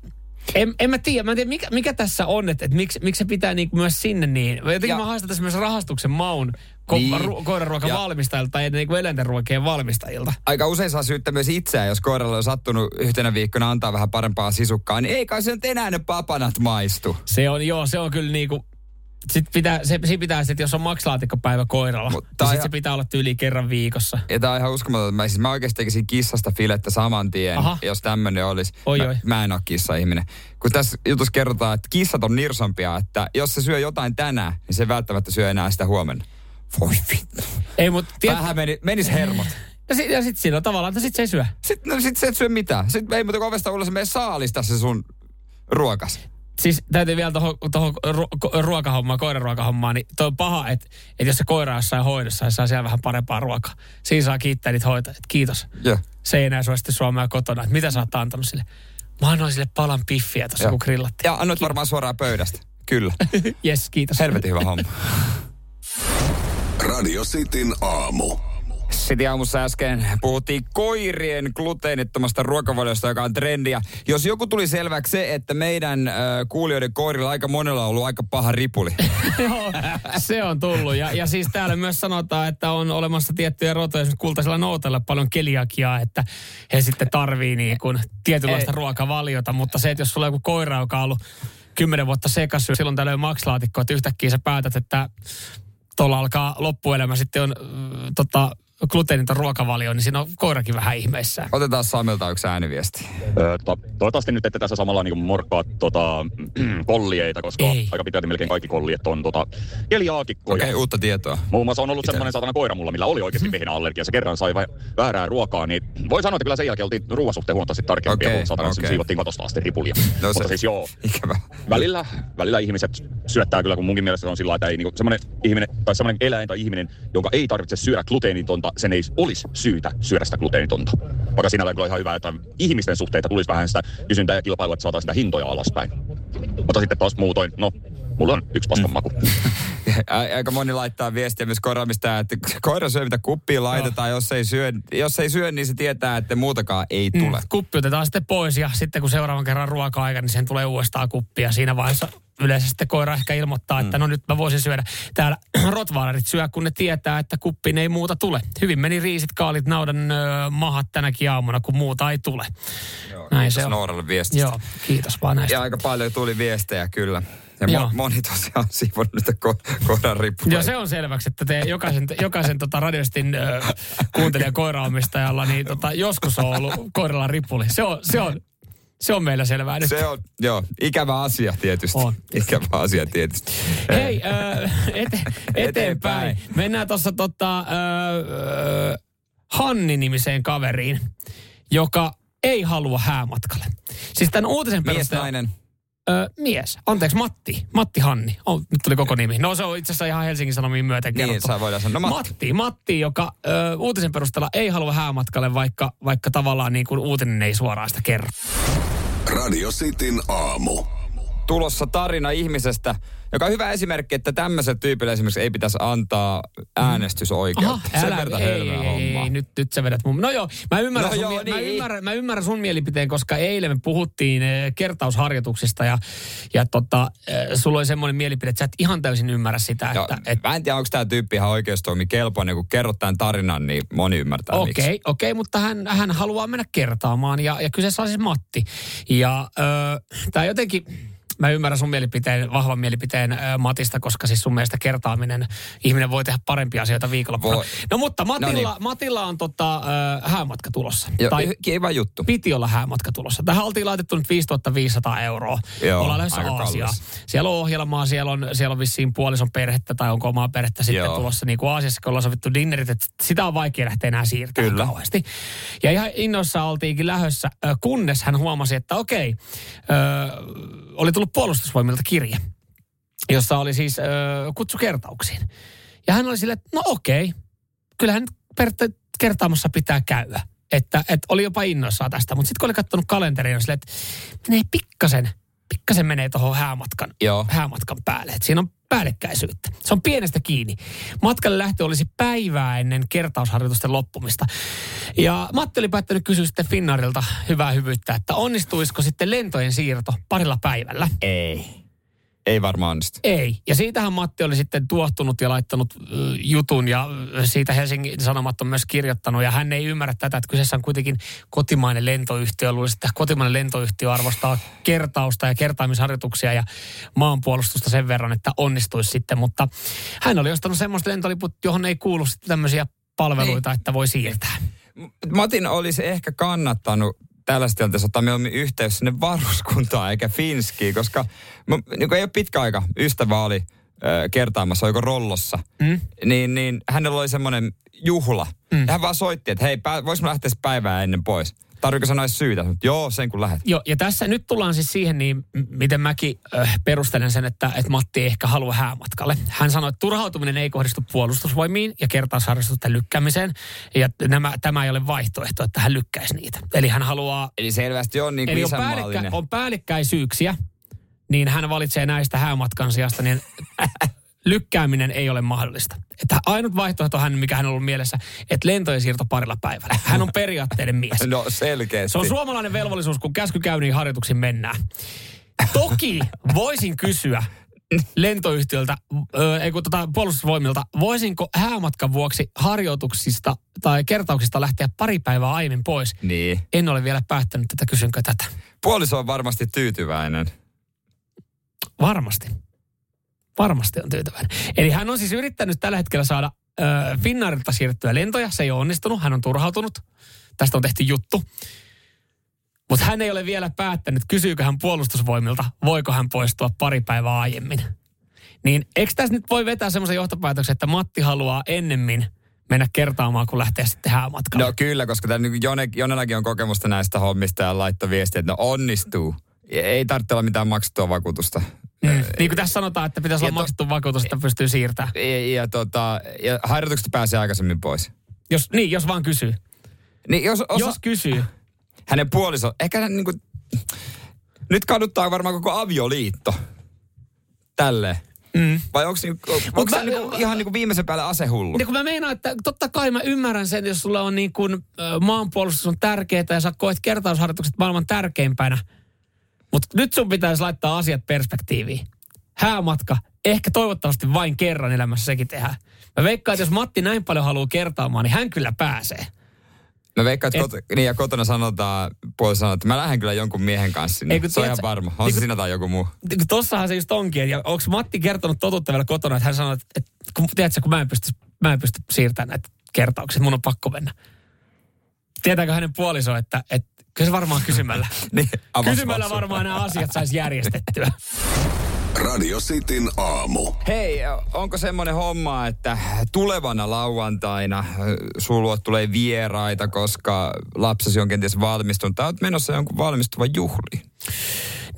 en, en mä tiedä, mä en tiedä mikä, mikä tässä on, että, että miksi, miksi se pitää niin myös sinne niin. Jotenkin ja. mä haistan tässä myös rahastuksen maun ko- niin. ru- koiranruokan valmistajilta tai niin kuin eläinten ruokien valmistajilta. Aika usein saa syyttää myös itseään, jos koiralle on sattunut yhtenä viikkona antaa vähän parempaa sisukkaa, niin ei kai se nyt enää ne papanat maistu. Se on, joo, se on kyllä niin kuin sitten pitää, se, se pitää että jos on maksalaatikkopäivä koiralla, Mut, niin sitten se pitää olla tyyli kerran viikossa. Ja tää on ihan uskomatonta. Mä, siis mä oikeasti tekisin kissasta filettä saman tien, Aha. jos tämmöinen olisi. Oi, mä, oi. mä en ole kissa-ihminen. Kun tässä jutussa kerrotaan, että kissat on nirsompia, että jos se syö jotain tänään, niin se välttämättä syö enää sitä huomenna. Voi vittu. Ei, mut, tiet... Vähän meni, menis hermot. Ja, sit, ja sit siinä on tavallaan, että sit se ei syö. Sitten no, sit se et syö mitään. Sitten ei muuta ovesta ulos, me saalista se sun ruokas siis täytyy vielä tuohon toho ru- ruokahommaan, koiraruokahommaan, niin toi on paha, että, että jos se koira on jossain hoidossa ja saa siellä vähän parempaa ruokaa. Siinä saa kiittää niitä hoitajia, kiitos. Yeah. Se ei enää sua sitten Suomea kotona, että mitä sä oot antanut sille. Mä annoin sille palan piffiä tuossa, kun grillattiin. Ja annoit varmaan suoraan pöydästä. Kyllä. Yes, kiitos. Helvetin hyvä homma. Radio Cityn aamu. Sitten aamussa äsken puhuttiin koirien gluteenittomasta ruokavaliosta, joka on trendiä. Jos joku tuli selväksi se, että meidän äh, kuulijoiden koirilla aika monella on ollut aika paha ripuli. Joo, se on tullut. Ja, ja siis täällä myös sanotaan, että on olemassa tiettyjä rotoja, esimerkiksi kultaisella noutella paljon keliakiaa, että he sitten tarvii niin kuin tietynlaista Ei. ruokavaliota. Mutta se, että jos sulla on joku koira, joka on ollut kymmenen vuotta sekasyy, silloin tällöin makslaatikko, että yhtäkkiä sä päätät, että tuolla alkaa loppuelämä sitten on äh, tota, gluteeniton ruokavalio, niin siinä on koirakin vähän ihmeissään. Otetaan Samilta yksi ääniviesti. Öö, to, toivottavasti nyt ette tässä samalla niin morkkaa tota, kollieita, koska Ei. aika pitkälti melkein kaikki kolliet on tota, keliaakikkoja. Okei, okay, uutta tietoa. Muun muassa on ollut Mitä? semmoinen satana koira mulla, millä oli oikeasti vehnäallergia. Se kerran sai vä- väärää ruokaa, niin voi sanoa, että kyllä sen jälkeen oltiin ruoan suhteen huomattavasti tarkempia, Okei, kun satana okei. siivottiin katosta asti ripulia. No No se- Mutta siis joo, Ikävä. välillä, välillä ihmiset syöttää kyllä, kun munkin mielestä se on sillä että ei niinku, semmoinen ihminen tai semmoinen eläin tai ihminen, jonka ei tarvitse syödä gluteenitonta, sen ei olisi syytä syödä sitä gluteenitonta. Vaikka sinällään kyllä ihan hyvä, että ihmisten suhteita tulisi vähän sitä kysyntää ja kilpailua, että saataisiin sitä hintoja alaspäin. Mutta sitten taas muutoin, no, mulla on yksi paskan maku. Aika moni laittaa viestiä myös koiraamista, että koira syö mitä kuppiin laitetaan. Jos ei, syö, jos ei syö, niin se tietää, että muutakaan ei tule. Mm, kuppi otetaan sitten pois ja sitten kun seuraavan kerran ruoka-aika, niin sen tulee uudestaan kuppi. Ja siinä vaiheessa yleensä sitten koira ehkä ilmoittaa, että no nyt mä voisin syödä. Täällä rotvalerit syö, kun ne tietää, että kuppiin ei muuta tule. Hyvin meni riisit, kaalit, naudan ö, mahat tänäkin aamuna, kun muuta ei tule. Näin se on. Nooralle viestistä. Joo, kiitos vaan näistä. Ja aika paljon tuli viestejä kyllä. Ja Joo. mo- moni tosiaan siivonnut niitä ko- koiran rippua. Joo, se on selväksi, että te jokaisen, jokaisen tota radiostin ö, kuuntelijan koiraomistajalla, niin tota, joskus on ollut koiralla ripuli. Se on, se on, se on meillä selvää nyt. Se on, joo, ikävä asia tietysti. On. Ikävä asia tietysti. Hei, ö, ete, eteenpäin. Mennään tuossa tota, ö, Hanni-nimiseen kaveriin, joka ei halua häämatkalle. Siis tämän uutisen Mies, perusteella... nainen. Ö, mies. Anteeksi, Matti. Matti Hanni. Oh, nyt tuli koko nimi. No se on itse asiassa ihan Helsingin Sanomiin myöten Niin, kerrottu. sä voidaan sanoa. No, Matti. Matti. Matti, joka ö, uutisen perusteella ei halua häämatkalle, vaikka, vaikka tavallaan niin kuin uutinen ei suoraan sitä kerro. Radio Cityn aamu. Tulossa tarina ihmisestä, joka on hyvä esimerkki, että tämmöiselle tyypille esimerkiksi ei pitäisi antaa äänestysoikeutta. Sen verran ei, hölmöä ei, ei, ei, nyt, nyt sä vedät mun... No joo, mä ymmärrän, No sun, joo, mie- mä, niin. ymmärrän, mä ymmärrän sun mielipiteen, koska eilen me puhuttiin eh, kertausharjoituksista ja, ja tota, eh, sulla oli semmoinen mielipide, että sä et ihan täysin ymmärrä sitä, Joo, että... Et, mä en tiedä, onko tämä tyyppi ihan oikeustoimi kelpoinen. Kun kerrot tämän tarinan, niin moni ymmärtää Okei, okay, okei, okay, mutta hän, hän haluaa mennä kertaamaan ja, ja kyseessä on siis Matti. Ja tämä jotenkin, mä ymmärrän sun mielipiteen, vahvan mielipiteen Matista, koska siis sun mielestä kertaaminen, ihminen voi tehdä parempia asioita viikonloppuna. Voi. No mutta Matilla, No niin. Matilla on tota, häämatka tulossa. Joo, tai kiva juttu. piti olla häämatka tulossa. Tähän oltiin laitettu nyt 5500 euroa. Joo, Ollaan lähdössä Aasiaan. kallis. Siellä on ohjelmaa, siellä on, siellä on vissiin puolison perhettä tai onko omaa perhettä sitten Joo. tulossa niin kuin Aasiassa, kun ollaan sovittu dinnerit, että sitä on vaikea lähteä enää siirtämään Kyllä. kauheasti. Ja ihan innoissa oltiinkin lähössä, kunnes hän huomasi, että okei, ö, oli tullut puolustusvoimilta kirje, jossa oli siis ö, kutsu kertauksiin. Ja hän oli silleen, että no okei, kyllähän per- kertaamassa pitää käydä. Että, että oli jopa innoissaan tästä, mutta sitten kun oli katsonut kalenteria, niin silleen, että menee pikkasen, pikkasen menee tuohon häämatkan, Joo. häämatkan päälle. Että siinä on päällekkäisyyttä. Se on pienestä kiinni. Matkalle lähtö olisi päivää ennen kertausharjoitusten loppumista. Ja Matti oli päättänyt kysyä sitten Finnaarilta hyvää hyvyyttä, että onnistuisiko sitten lentojen siirto parilla päivällä. Ei. Ei varmaan onnistu. Ei. Ja siitähän Matti oli sitten tuohtunut ja laittanut ö, jutun ja ö, siitä Helsingin Sanomat on myös kirjoittanut. Ja hän ei ymmärrä tätä, että kyseessä on kuitenkin kotimainen lentoyhtiö. Luulisi, että kotimainen lentoyhtiö arvostaa kertausta ja kertaamisharjoituksia ja maanpuolustusta sen verran, että onnistuisi sitten. Mutta hän oli ostanut semmoista lentoliput, johon ei kuulu sitten tämmöisiä palveluita, että voi siirtää. Matin olisi ehkä kannattanut tällaista tilanteessa ottaa mieluummin yhteys sinne varuskuntaan eikä Finskiin, koska m- niin ei ole pitkä aika. Ystävä oli ö, kertaamassa, oiko Rollossa, Mm? niin, niin hänellä oli semmoinen juhla. Mm. Ja hän vaan soitti, että hei, pää, mä lähteä päivää ennen pois. Tarvitsetko sanoa syytä? Joo, sen kun lähdet. Joo, ja tässä nyt tullaan siis siihen, niin miten mäkin äh, perustelen sen, että, että Matti ei ehkä halua häämatkalle. Hän sanoi, että turhautuminen ei kohdistu puolustusvoimiin ja kertausharrastusten lykkäämiseen. Ja nämä, tämä ei ole vaihtoehto, että hän lykkäisi niitä. Eli hän haluaa, Eli selvästi on niin kuin eli on, isänmaallinen. on päällekkäisyyksiä, niin hän valitsee näistä häämatkan sijasta, niin lykkääminen ei ole mahdollista. Että ainut vaihtoehto hän, mikä hän on ollut mielessä, että lentojen siirto parilla päivällä. Hän on periaatteiden mies. No selkeästi. Se on suomalainen velvollisuus, kun käsky käy, niin harjoituksiin mennään. Toki voisin kysyä lentoyhtiöltä, ö, ei kun tota, puolustusvoimilta, voisinko häämatkan vuoksi harjoituksista tai kertauksista lähteä pari päivää aiemmin pois? Niin. En ole vielä päättänyt tätä, kysynkö tätä. Puoliso on varmasti tyytyväinen. Varmasti. Varmasti on tyytyväinen. Eli hän on siis yrittänyt tällä hetkellä saada äh, Finnaarilta siirrettyä lentoja. Se ei ole onnistunut, hän on turhautunut. Tästä on tehty juttu. Mutta hän ei ole vielä päättänyt, kysyykö hän puolustusvoimilta, voiko hän poistua pari päivää aiemmin. Niin eikö tässä nyt voi vetää semmoisen johtopäätöksen, että Matti haluaa ennemmin mennä kertaamaan, kun lähtee sitten häämatkalle? No kyllä, koska tämä, niin Jone, Jonellakin on kokemusta näistä hommista ja laittoi viestiä, että no onnistuu. Ei tarvitse olla mitään maksettua vakuutusta. Mm. Niin kuin tässä sanotaan, että pitäisi olla to, maksettu vakuutus, että pystyy siirtämään. Ja, ja, tota, ja harjoituksesta pääsee aikaisemmin pois. Jos, niin, jos vaan kysyy. Niin, jos, osa, jos kysyy. Hänen puoliso, ehkä hän niin kuin, nyt kaduttaa varmaan koko avioliitto. Tälleen. Mm. Vai onko niinku, onko se niinku, ihan niinku viimeisen päälle asehullu? Niin kun mä meinaan, että totta kai mä ymmärrän sen, jos sulla on niin kuin, maanpuolustus on tärkeää ja sä koet kertausharjoitukset maailman tärkeimpänä. Mutta nyt sun pitäisi laittaa asiat perspektiiviin. Häämatka, ehkä toivottavasti vain kerran elämässä sekin tehdään. Mä veikkaan, että jos Matti näin paljon haluaa kertaamaan, niin hän kyllä pääsee. Mä veikkaan, että Et, kot, niin ja kotona sanotaan, puoli sanoo, että mä lähden kyllä jonkun miehen kanssa sinne. Ei, se on ihan varma. On niin, se sinä tai joku muu. Niin, tossahan se just onkin. Ja onko Matti kertonut totuutta vielä kotona, että hän sanoo, että, että kun, tiedätkö, kun mä en pysty, mä en pysty siirtämään näitä kertauksia, mun on pakko mennä. Tietääkö hänen puoliso, että, että kyllä se varmaan kysymällä. niin, kysymällä varmaan nämä asiat saisi järjestettyä. Radio Cityn aamu. Hei, onko semmoinen homma, että tulevana lauantaina sulla tulee vieraita, koska lapsesi on kenties valmistunut, tai olet menossa jonkun valmistuva juhli?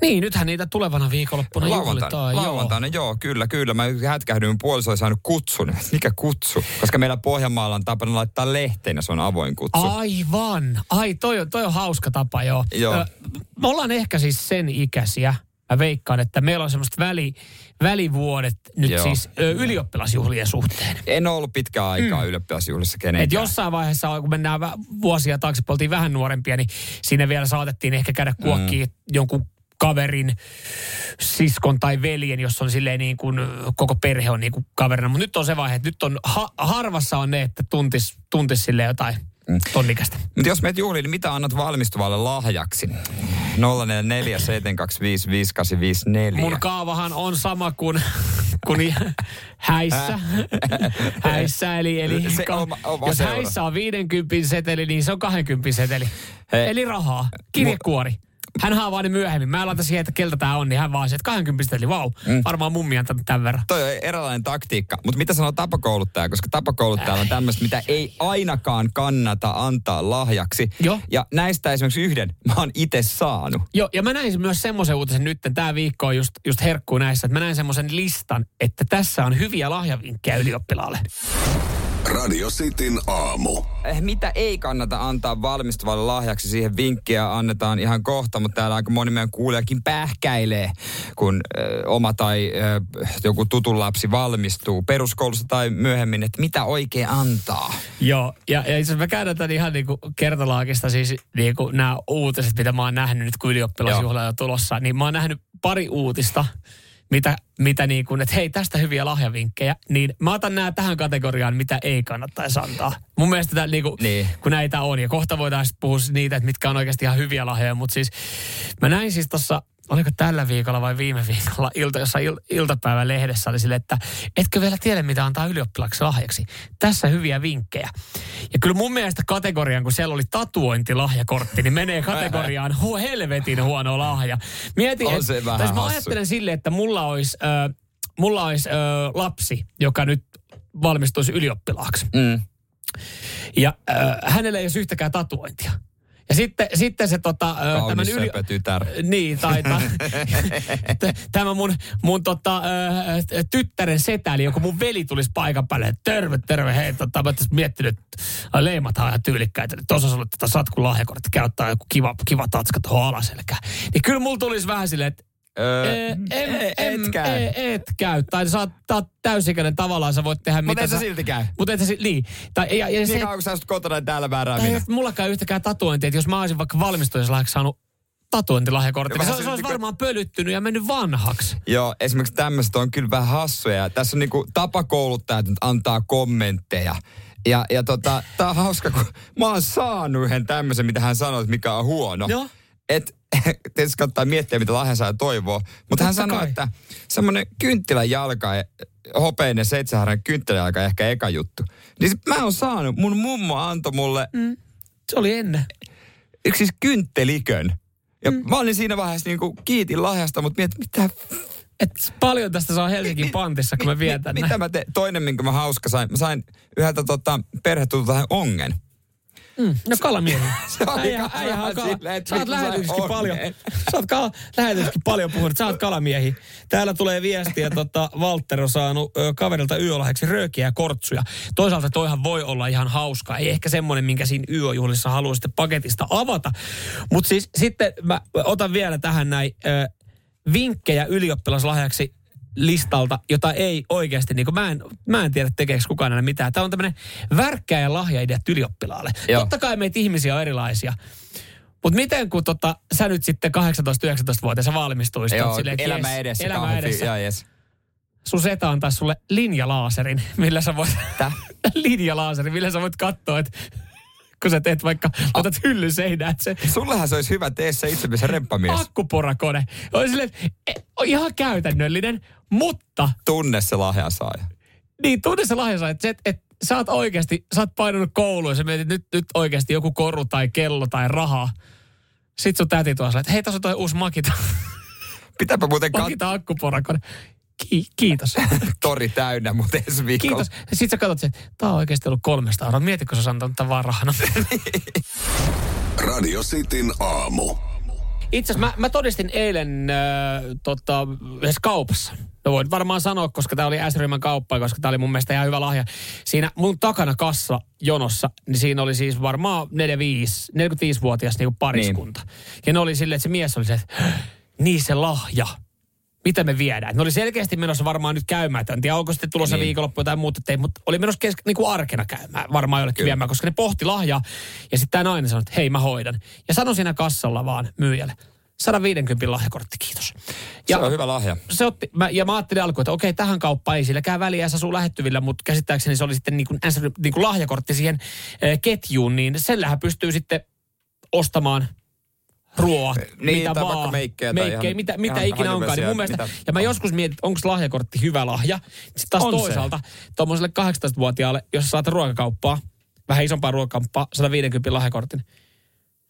Niin, nythän niitä tulevana viikonloppuna juhlitaan. Lauantaina, joo. joo, kyllä, kyllä. Mä hätkähdyin, puoliso oli saanut kutsun. Mikä kutsu? Koska meillä Pohjanmaalla on tapana laittaa lehteen ja se on avoin kutsu. Aivan. Ai, toi on, toi on hauska tapa, joo. joo. me ollaan ehkä siis sen ikäisiä, mä veikkaan, että meillä on semmoista väli, välivuodet nyt Joo. siis ö, ylioppilasjuhlien suhteen. En ole ollut pitkään aikaa mm. ylioppilasjuhlissa kenenkään. Et jossain vaiheessa, kun mennään vuosia taakse, oltiin vähän nuorempia, niin sinne vielä saatettiin ehkä käydä kuokkiin mm. jonkun kaverin, siskon tai veljen, jos on silleen niin kuin koko perhe on niin kuin kaverina. Mutta nyt on se vaihe, että nyt on, ha, harvassa on ne, että tuntis, tuntis sille jotain tonnikästä. Mutta jos meet juhliin, niin mitä annat valmistuvalle lahjaksi? 044 Mun kaavahan on sama kuin, kuin häissä. häissä, eli, eli se oma, oma jos seura. häissä on 50 seteli, niin se on 20 seteli. Hei. Eli rahaa, kirjekuori. Mu- hän haavaa ne myöhemmin. Mä laitan siihen, että keltä tää on, niin hän vaan se, että 20 eli vau, wow, mm. varmaan mummi antanut tämän verran. Toi on erilainen taktiikka. Mutta mitä sanoo tapakouluttaja, koska tapakouluttaja on tämmöistä, mitä ei ainakaan kannata antaa lahjaksi. Jo. Ja näistä esimerkiksi yhden mä oon itse saanut. Joo, ja mä näin myös semmoisen uutisen nyt, tämä viikko on just, just herkkuu näissä, että mä näin semmoisen listan, että tässä on hyviä lahjavinkkejä ylioppilaalle. Radio Cityn aamu. Eh, mitä ei kannata antaa valmistuvalle lahjaksi? Siihen vinkkiä annetaan ihan kohta, mutta täällä aika moni meidän kuulijakin pähkäilee, kun ö, oma tai ö, joku tutun lapsi valmistuu peruskoulussa tai myöhemmin, että mitä oikein antaa. Joo, ja, ja itse me käydään tämän ihan niin kuin kertalaakista, siis niin kuin nämä uutiset, mitä mä oon nähnyt nyt, kun ylioppilasjuhla on tulossa, niin mä oon nähnyt pari uutista, mitä, mitä niin kuin, että hei, tästä hyviä lahjavinkkejä, niin mä otan nämä tähän kategoriaan, mitä ei kannattaisi antaa. Mun mielestä tämä, niin kuin, niin. kun näitä on, ja kohta voidaan puhua niitä, että mitkä on oikeasti ihan hyviä lahjoja, mutta siis mä näin siis tuossa oliko tällä viikolla vai viime viikolla ilta, jossain il, iltapäivän lehdessä oli sille, että etkö vielä tiedä, mitä antaa ylioppilaksi lahjaksi. Tässä hyviä vinkkejä. Ja kyllä mun mielestä kategorian, kun siellä oli tatuointilahjakortti, niin menee kategoriaan hu, helvetin huono lahja. Mietin, On se et, vähän mä ajattelen silleen, että mulla olisi, äh, mulla olisi äh, lapsi, joka nyt valmistuisi ylioppilaaksi. Mm. Ja äh, hänellä ei olisi yhtäkään tatuointia. Ja sitten, sitten se tota... Kaunis tämän yli... tytär. Niin, tai tämä mun, mun tota, tyttären setäli, joku mun veli tulisi paikan päälle. Terve, terve, hei, tota, mä tässä miettinyt, että leimat on ihan tyylikkäitä. Tuossa sulle tätä tota satkun lahjakortti, käy ottaa joku kiva, kiva tatska tuohon alaselkään. Niin kyllä mulla tulisi vähän silleen, että Öö, en, en, et käy. Et, et käy. Tai sä oot täysikäinen tavallaan, sä voit tehdä mitä sä... Mutta silti käy. Mutta et sä niin. Tai, ja, ja niin se, kauan kun sä asut kotona täällä määrääminen. Tai mullakaan yhtäkään tatuointia, että jos mä olisin vaikka valmistujaslahjaksi saanut tatuointilahjakortti, niin se, se olisi varmaan pölyttynyt ja mennyt vanhaksi. Joo, esimerkiksi tämmöiset on kyllä vähän hassuja. Tässä on niinku tapakouluttajat antaa kommentteja. Ja, ja tota, tää on hauska, kun mä oon saanut yhden tämmöisen, mitä hän sanoi, mikä on huono. Joo että tietysti kannattaa miettiä, mitä lahjansaaja toivoo. Mutta hän sanoi, että semmoinen kynttilän jalka, hopeinen seitsemän kynttilän jalka ehkä eka juttu. Niin mä oon saanut, mun mummo antoi mulle... Mm. Se oli ennen. Yksi siis kynttelikön. Ja mm. mä olin siinä vaiheessa niin kuin kiitin lahjasta, mutta mietin, mitä et paljon tästä saa Helsingin pantissa, kun mä vietän Mitä mä teen? Toinen, minkä mä hauska sain, mä sain yhdeltä tota, perhetulta ongen. Mm, no kalamiehi. se oli äijä, äijä on kala. Silleen, sä oot lähetyskin paljon, sä oot kala, lähetyskin paljon puhunut, sä oot kalamiehi. Täällä tulee viestiä, tota, Walter on saanut ö, kaverilta yölahjaksi röökiä ja kortsuja. Toisaalta toihan voi olla ihan hauska. Ei ehkä semmoinen, minkä siinä yöjuhlissa haluaa sitten paketista avata. Mutta siis sitten mä otan vielä tähän näin ö, vinkkejä ylioppilaslahjaksi listalta, jota ei oikeasti, niin mä, en, mä en tiedä tekeekö kukaan enää mitään. Tämä on tämmöinen värkkä ja lahjaidea ylioppilaalle. Joo. Totta kai meitä ihmisiä on erilaisia. Mutta miten kun tota, sä nyt sitten 18-19-vuotiaana valmistuisit? Joo, silleen, elämä yes, edessä. Elämä edessä. Ja, yes. Sun seta antaa sulle linjalaaserin, millä sä voit... linjalaaserin, millä sä voit katsoa, että kun sä teet vaikka, otat hyllyn seinään. Se... Sullehan se olisi hyvä tee se itse remppamies. Akkuporakone. Olisi silleen, e, ihan käytännöllinen, mutta... Tunne se lahjansaaja. Niin, tunne se lahjansaaja. Että et, et, sä oot oikeasti, sä oot painanut kouluun ja sä mietit nyt, nyt oikeasti joku koru tai kello tai raha. Sitten sun täti tuossa, että hei, tässä on toi uusi Makita. Pitääpä muuten kat... Makita akkuporakone. Ki- kiitos. Tori täynnä, mutta ensi viikolla. Kiitos. Sitten sä katsot, että tämä on oikeasti ollut 300 euroa. Mietitkö sä antanut tämän vaan rahana? Radio Cityn aamu. Itse asiassa mä, mä todistin eilen äh, tota, yhdessä kaupassa. No voin varmaan sanoa, koska tämä oli S-ryhmän kauppa, koska tämä oli mun mielestä ihan hyvä lahja. Siinä mun takana kassa jonossa, niin siinä oli siis varmaan 45, 45-vuotias niin pariskunta. Niin. Ja ne oli silleen, että se mies oli se, että niin se lahja mitä me viedään. Ne oli selkeästi menossa varmaan nyt käymään. En tiedä, onko sitten tulossa niin. viikonloppu tai muuta, ei, mutta oli menossa kes- niin kuin arkena käymään varmaan jollekin viemään, koska ne pohti lahjaa. Ja sitten tämä nainen sanoi, että hei mä hoidan. Ja sano siinä kassalla vaan myyjälle. 150 lahjakortti, kiitos. Ja se on hyvä lahja. Se otti, mä, ja mä ajattelin alkuun, että okei, tähän kauppaan ei silläkään väliä, se asuu lähettyvillä, mutta käsittääkseni se oli sitten niin kuin, niin kuin lahjakortti siihen äh, ketjuun, niin sellähän pystyy sitten ostamaan ruoa, niin, mitä tai vaan. meikkejä, meikkejä ihan, mitä, mitä ikinä onkaan. Niin mun mielestä, mitä, ja mä joskus mietin, onko lahjakortti hyvä lahja. Sitten taas on toisaalta, tuommoiselle 18-vuotiaalle, jos saat ruokakauppaa, vähän isompaa ruokakauppaa, 150 lahjakortin,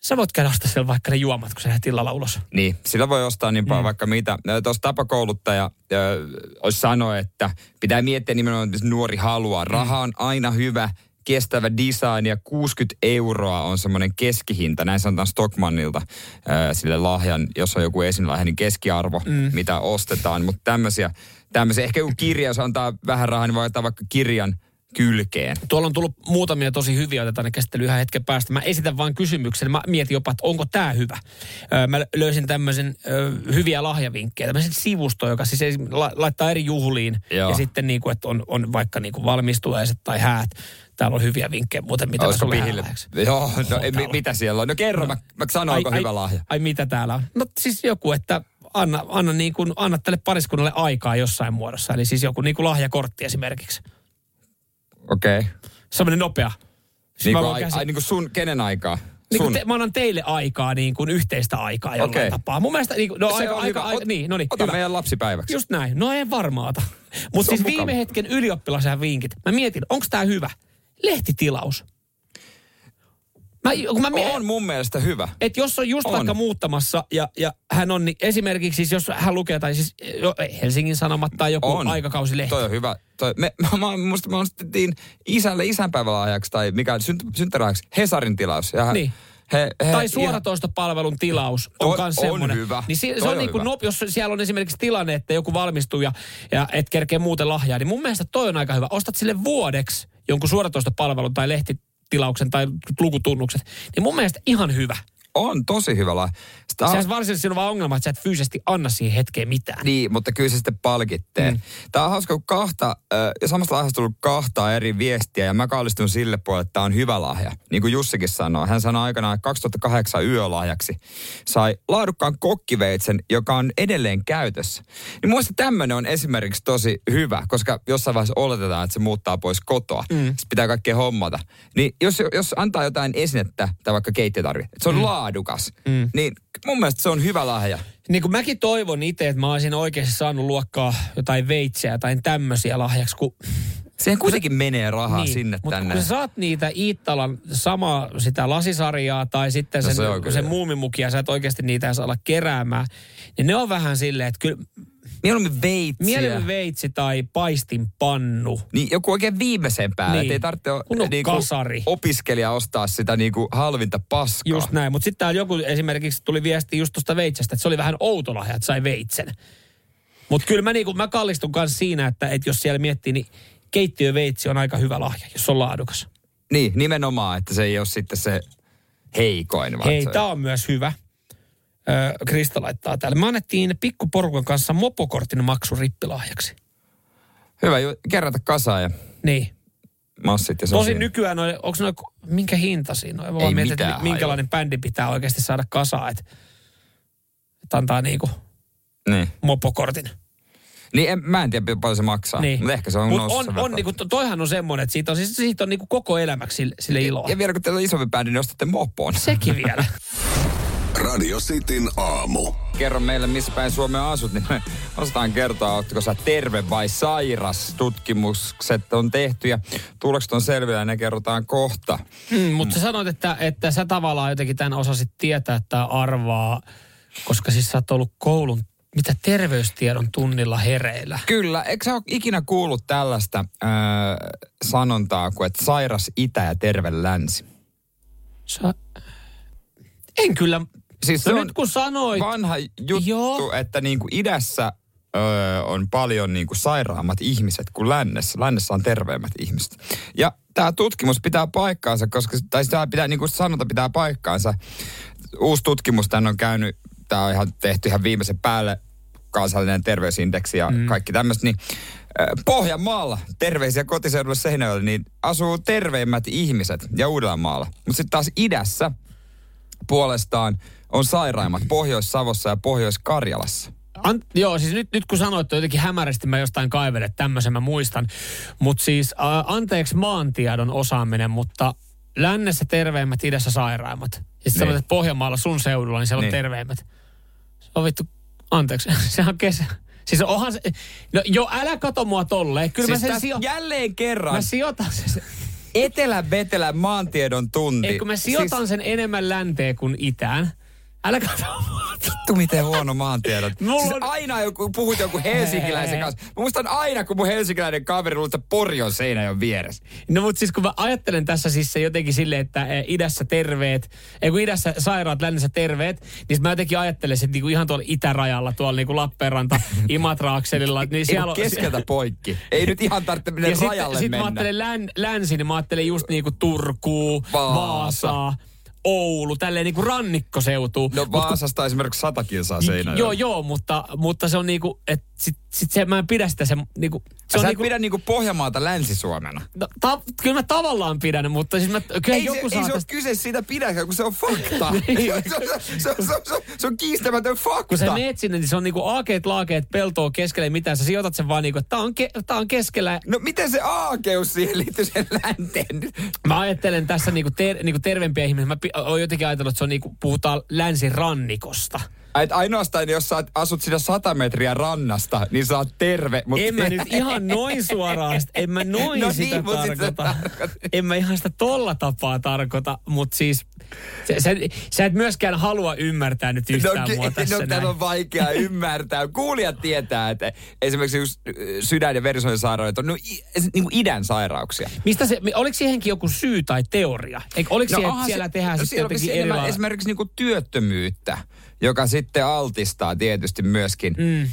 sä voit käydä ostaa siellä vaikka ne juomat, kun sä lähdet illalla ulos. Niin, sillä voi ostaa niin paljon mm. vaikka mitä. Tuossa tapakouluttaja äh, olisi sanoa, että pitää miettiä nimenomaan, että nuori haluaa. Raha on aina hyvä, kestävä design ja 60 euroa on semmoinen keskihinta, näin sanotaan Stockmannilta äh, sille lahjan, jos on joku esinlahja, niin keskiarvo, mm. mitä ostetaan. Mutta tämmöisiä, tämmöisiä, ehkä joku kirja, jos antaa vähän rahaa, niin voi ottaa vaikka kirjan kylkeen. Tuolla on tullut muutamia tosi hyviä, otetaan ne käsittely ihan hetken päästä. Mä esitän vain kysymyksen, mä mietin jopa, että onko tämä hyvä. Öö, mä löysin tämmöisen öö, hyviä lahjavinkkejä, tämmöisen sivusto, joka siis la, laittaa eri juhliin. Joo. Ja sitten niin kuin, että on, on vaikka niin kuin valmistuaiset tai häät. Täällä on hyviä vinkkejä muuten, mitä Olisiko pihille? Joo, no, ei, mitä siellä on? No kerro, no, mä, mä sanon, ai, onko ai, hyvä lahja. Ai mitä täällä on? No siis joku, että anna, anna, niin kuin, anna tälle pariskunnalle aikaa jossain muodossa. Eli siis joku niin kuin lahjakortti esimerkiksi. Okei. Okay. Semmoinen nopea. Niin kuin, ai, ai, niin kuin sun, kenen aikaa? Niin kuin te, mä annan teille aikaa, niin kuin yhteistä aikaa jollain okay. tapaa. Mun mielestä, niin kuin, no se aika, aika, aika, niin, no niin, Ota hyvä. meidän lapsipäiväksi. Just näin. No en varmaata. Mutta siis mukava. viime hetken ylioppilaisen vinkit. Mä mietin, onko tää hyvä? Lehtitilaus. Mä, kun mä mie- on mun mielestä hyvä. Että jos on just on. vaikka muuttamassa ja, ja hän on, niin esimerkiksi siis jos hän lukee, tai siis jo, Helsingin Sanomat tai joku on. aikakausilehti. Toi on hyvä. Toi, me, mä, musta me ostettiin isälle isänpäivälahjaksi tai mikä synt, synttäräksi Hesarin tilaus. Ja hän, niin. He, he, tai suoratoistopalvelun tilaus on myös semmoinen. hyvä. Niin se, se on, on niin kuin, no, jos siellä on esimerkiksi tilanne, että joku valmistuu ja, ja et kerkee muuten lahjaa, niin mun mielestä toi on aika hyvä. Ostat sille vuodeksi jonkun suoratoistopalvelun tai lehti, tilauksen tai lukutunnukset, niin mun mielestä ihan hyvä. On tosi hyvä laji. Sitä Sehän varsinaisesti on vaan ongelma, että sä et fyysisesti anna siihen hetkeen mitään. Niin, mutta kyllä se sitten palkittee. Mm. Tämä on hauska, kun kahta, ja samasta lahjasta tullut kahta eri viestiä, ja mä kallistun sille puolelle, että tämä on hyvä lahja. Niin kuin Jussikin sanoi. Hän sanoi aikanaan, että 2008 yölahjaksi sai laadukkaan kokkiveitsen, joka on edelleen käytössä. Niin muista tämmöinen on esimerkiksi tosi hyvä, koska jossain vaiheessa oletetaan, että se muuttaa pois kotoa. Mm. Sitten pitää kaikkea hommata. Niin jos, jos antaa jotain esinettä tai vaikka keittiötarvi, se on mm laadukas, mm. niin mun mielestä se on hyvä lahja. Niin kuin mäkin toivon itse, että mä olisin oikeasti saanut luokkaa jotain veitsejä tai tämmöisiä lahjaksi, kun Siihen kuitenkin menee rahaa niin, sinne mutta tänne. kun sä saat niitä Iittalan samaa sitä lasisarjaa tai sitten sen, No se on sen muumimukia, sä et oikeasti niitä edes ala keräämään, niin ne on vähän silleen, että kyllä Mieluummin veitsiä. mieluummin veitsi tai paistinpannu. Niin joku oikein viimeisen päälle. Niin. Niin. Ei tarvitse Kun on niinku, kasari. opiskelija ostaa sitä niinku halvinta paskaa. Just näin, mutta sitten täällä joku esimerkiksi tuli viesti just tuosta veitsestä, että se oli vähän outo lahja, että sai veitsen. Mutta kyllä mä, niinku, mä kallistun kanssa siinä, että, että jos siellä miettii, niin keittiöveitsi on aika hyvä lahja, jos on laadukas. Niin, nimenomaan, että se ei ole sitten se heikoin. Hei, tämä on myös hyvä. Öö, Krista laittaa täällä. Me annettiin pikkuporukan kanssa mopokortin maksu rippilahjaksi. Hyvä, ju- kerätä kasaan ja Niin. massit ja se on Tosin nykyään, noi, onko noin, minkä hinta siinä on? Mä Ei mietin, että mitään mi- minkälainen bändi pitää oikeasti saada kasaan, että, että antaa niinku Niin. mopokortin. Niin en, mä en tiedä paljon se maksaa, Niin. mutta ehkä se on Mut noussut on, on verran. niinku, to- toihan on semmoinen, että siitä on, siis, siitä on niinku koko elämäksi sille, sille iloa. Ja vielä kun teillä on isompi bändi, niin ostatte mopon. Sekin vielä. Radio Cityn aamu. Kerro meille, missä päin Suomea asut, niin me osataan kertoa, oletko sä terve vai sairas. Tutkimukset on tehty ja tulokset on selvillä ja ne kerrotaan kohta. Mm, mutta sä sanoit, että, että sä tavallaan jotenkin tämän osasit tietää tai arvaa, koska siis sä oot ollut koulun, mitä terveystiedon tunnilla hereillä. Kyllä, eikö sä ole ikinä kuullut tällaista äh, sanontaa kuin, että sairas itä ja terve länsi? Sä... En kyllä. Siis no se nyt on kun sanoit, vanha juttu, Joo. että niin kuin idässä öö, on paljon niin kuin sairaammat ihmiset kuin lännessä. Lännessä on terveemmät ihmiset. Ja tämä tutkimus pitää paikkaansa, koska, tai tämä pitää, niin kuin sanota pitää paikkaansa. Uusi tutkimus tänne on käynyt, tämä on ihan tehty ihan viimeisen päälle, kansallinen terveysindeksi ja mm. kaikki tämmöistä, niin Pohjanmaalla, terveisiä kotiseudulle Seinäjoelle, niin asuu terveimmät ihmiset ja Uudellamaalla. Mutta sitten taas idässä puolestaan on sairaimmat Pohjois-Savossa ja Pohjois-Karjalassa. An, joo, siis nyt, nyt kun sanoit, että jotenkin hämärästi mä jostain kaivelen, että tämmöisen mä muistan. Mutta siis ä, anteeksi maantiedon osaaminen, mutta lännessä terveimmät, idässä sairaimmat. Ja sitten sanoit, että Pohjanmaalla sun seudulla, niin siellä on Niin. terveimmät. Se on vittu, anteeksi, sehän on kesä. Siis onhan se, no jo älä kato mua tolleen. Kyllä Siis mä sen sijo, jälleen kerran mä sijoitan sen, etelä-vetelä maantiedon tunti. ei kun mä sijoitan siis, sen enemmän länteen kuin itään. Älä mua. Vittu miten huono maantiedot. Mulla Siis on- aina joku, puhut joku helsinkiläisen kanssa. Mä muistan aina, kun mun helsinkiläinen kaveri luulee, että Pori on Seinäjoen vieressä. No mutta siis kun mä ajattelen tässä siis se jotenkin silleen, että eh, idässä terveet, ei kun idässä sairaat, lännessä terveet, niin mä jotenkin ajattelen, että niinku ihan tuolla itärajalla, tuolla niinku Lappeenranta, Imatra-akselilla, niin siellä on... keskeltä poikki. Ei nyt ihan tarvitse mennä ja sitten rajalle sit mä mennä. ajattelen län, länsi, niin mä ajattelen just niinku Turkuu, Vaasa. Vaasaa, Oulu, tälleen niinku rannikkoseutu. No Vaasasta esimerkiksi sata kilsaa Seinäjoelle. Joo, joo, mutta, mutta se on niinku, että sit, sit se, mä en pidä sitä se niinku... Se Sä on et niinku, pidä niinku Pohjanmaata Länsi-Suomena. no, ta, kyllä mä tavallaan pidän, mutta siis mä, kyllä Ei, joku se, saa ei se ole tästä... kyse siitä pidäkään, kun se on fakta. Niin. se, on- se, on- se, on- se, on- se on kiistämätön fakta. kun sä meet sinne, niin se on niinku aakeet, laakeet, peltoa keskellä, ei mitään. Sä sijoitat sen vaan niinku, että tää on, ke, tää on keskellä. No miten se aakeus siihen liittyy sen länteen? Mä ajattelen tässä niinku, ter, niinku terveempiä ihmisiä. Mä oon jotenkin ajatellut, että se on niinku, puhutaan länsirannikosta. Et ainoastaan, jos sä asut siinä 100 metriä rannasta, niin sä oot terve. Mut En mä nyt ihan noin suoraan, sit- en mä noin No sitä niin, sit tarkoita. tarkoitat. En mä ihan sitä tolla tapaa tarkoita, mutta siis sä, sä, sä et myöskään halua ymmärtää nyt yhtään ky- mua tässä no, näin. on vaikea ymmärtää. Kuulijat tietää, että esimerkiksi just sydän- ja verisuonisairaudet on no, i, niin kuin idän sairauksia. Mistä se, oliko siihenkin joku syy tai teoria? Eikö, oliko no, siihen, että siellä se- tehdään no sitten siellä on jotenkin lailla? Esimerkiksi niin kuin työttömyyttä, joka sitten altistaa tietysti myöskin Mm.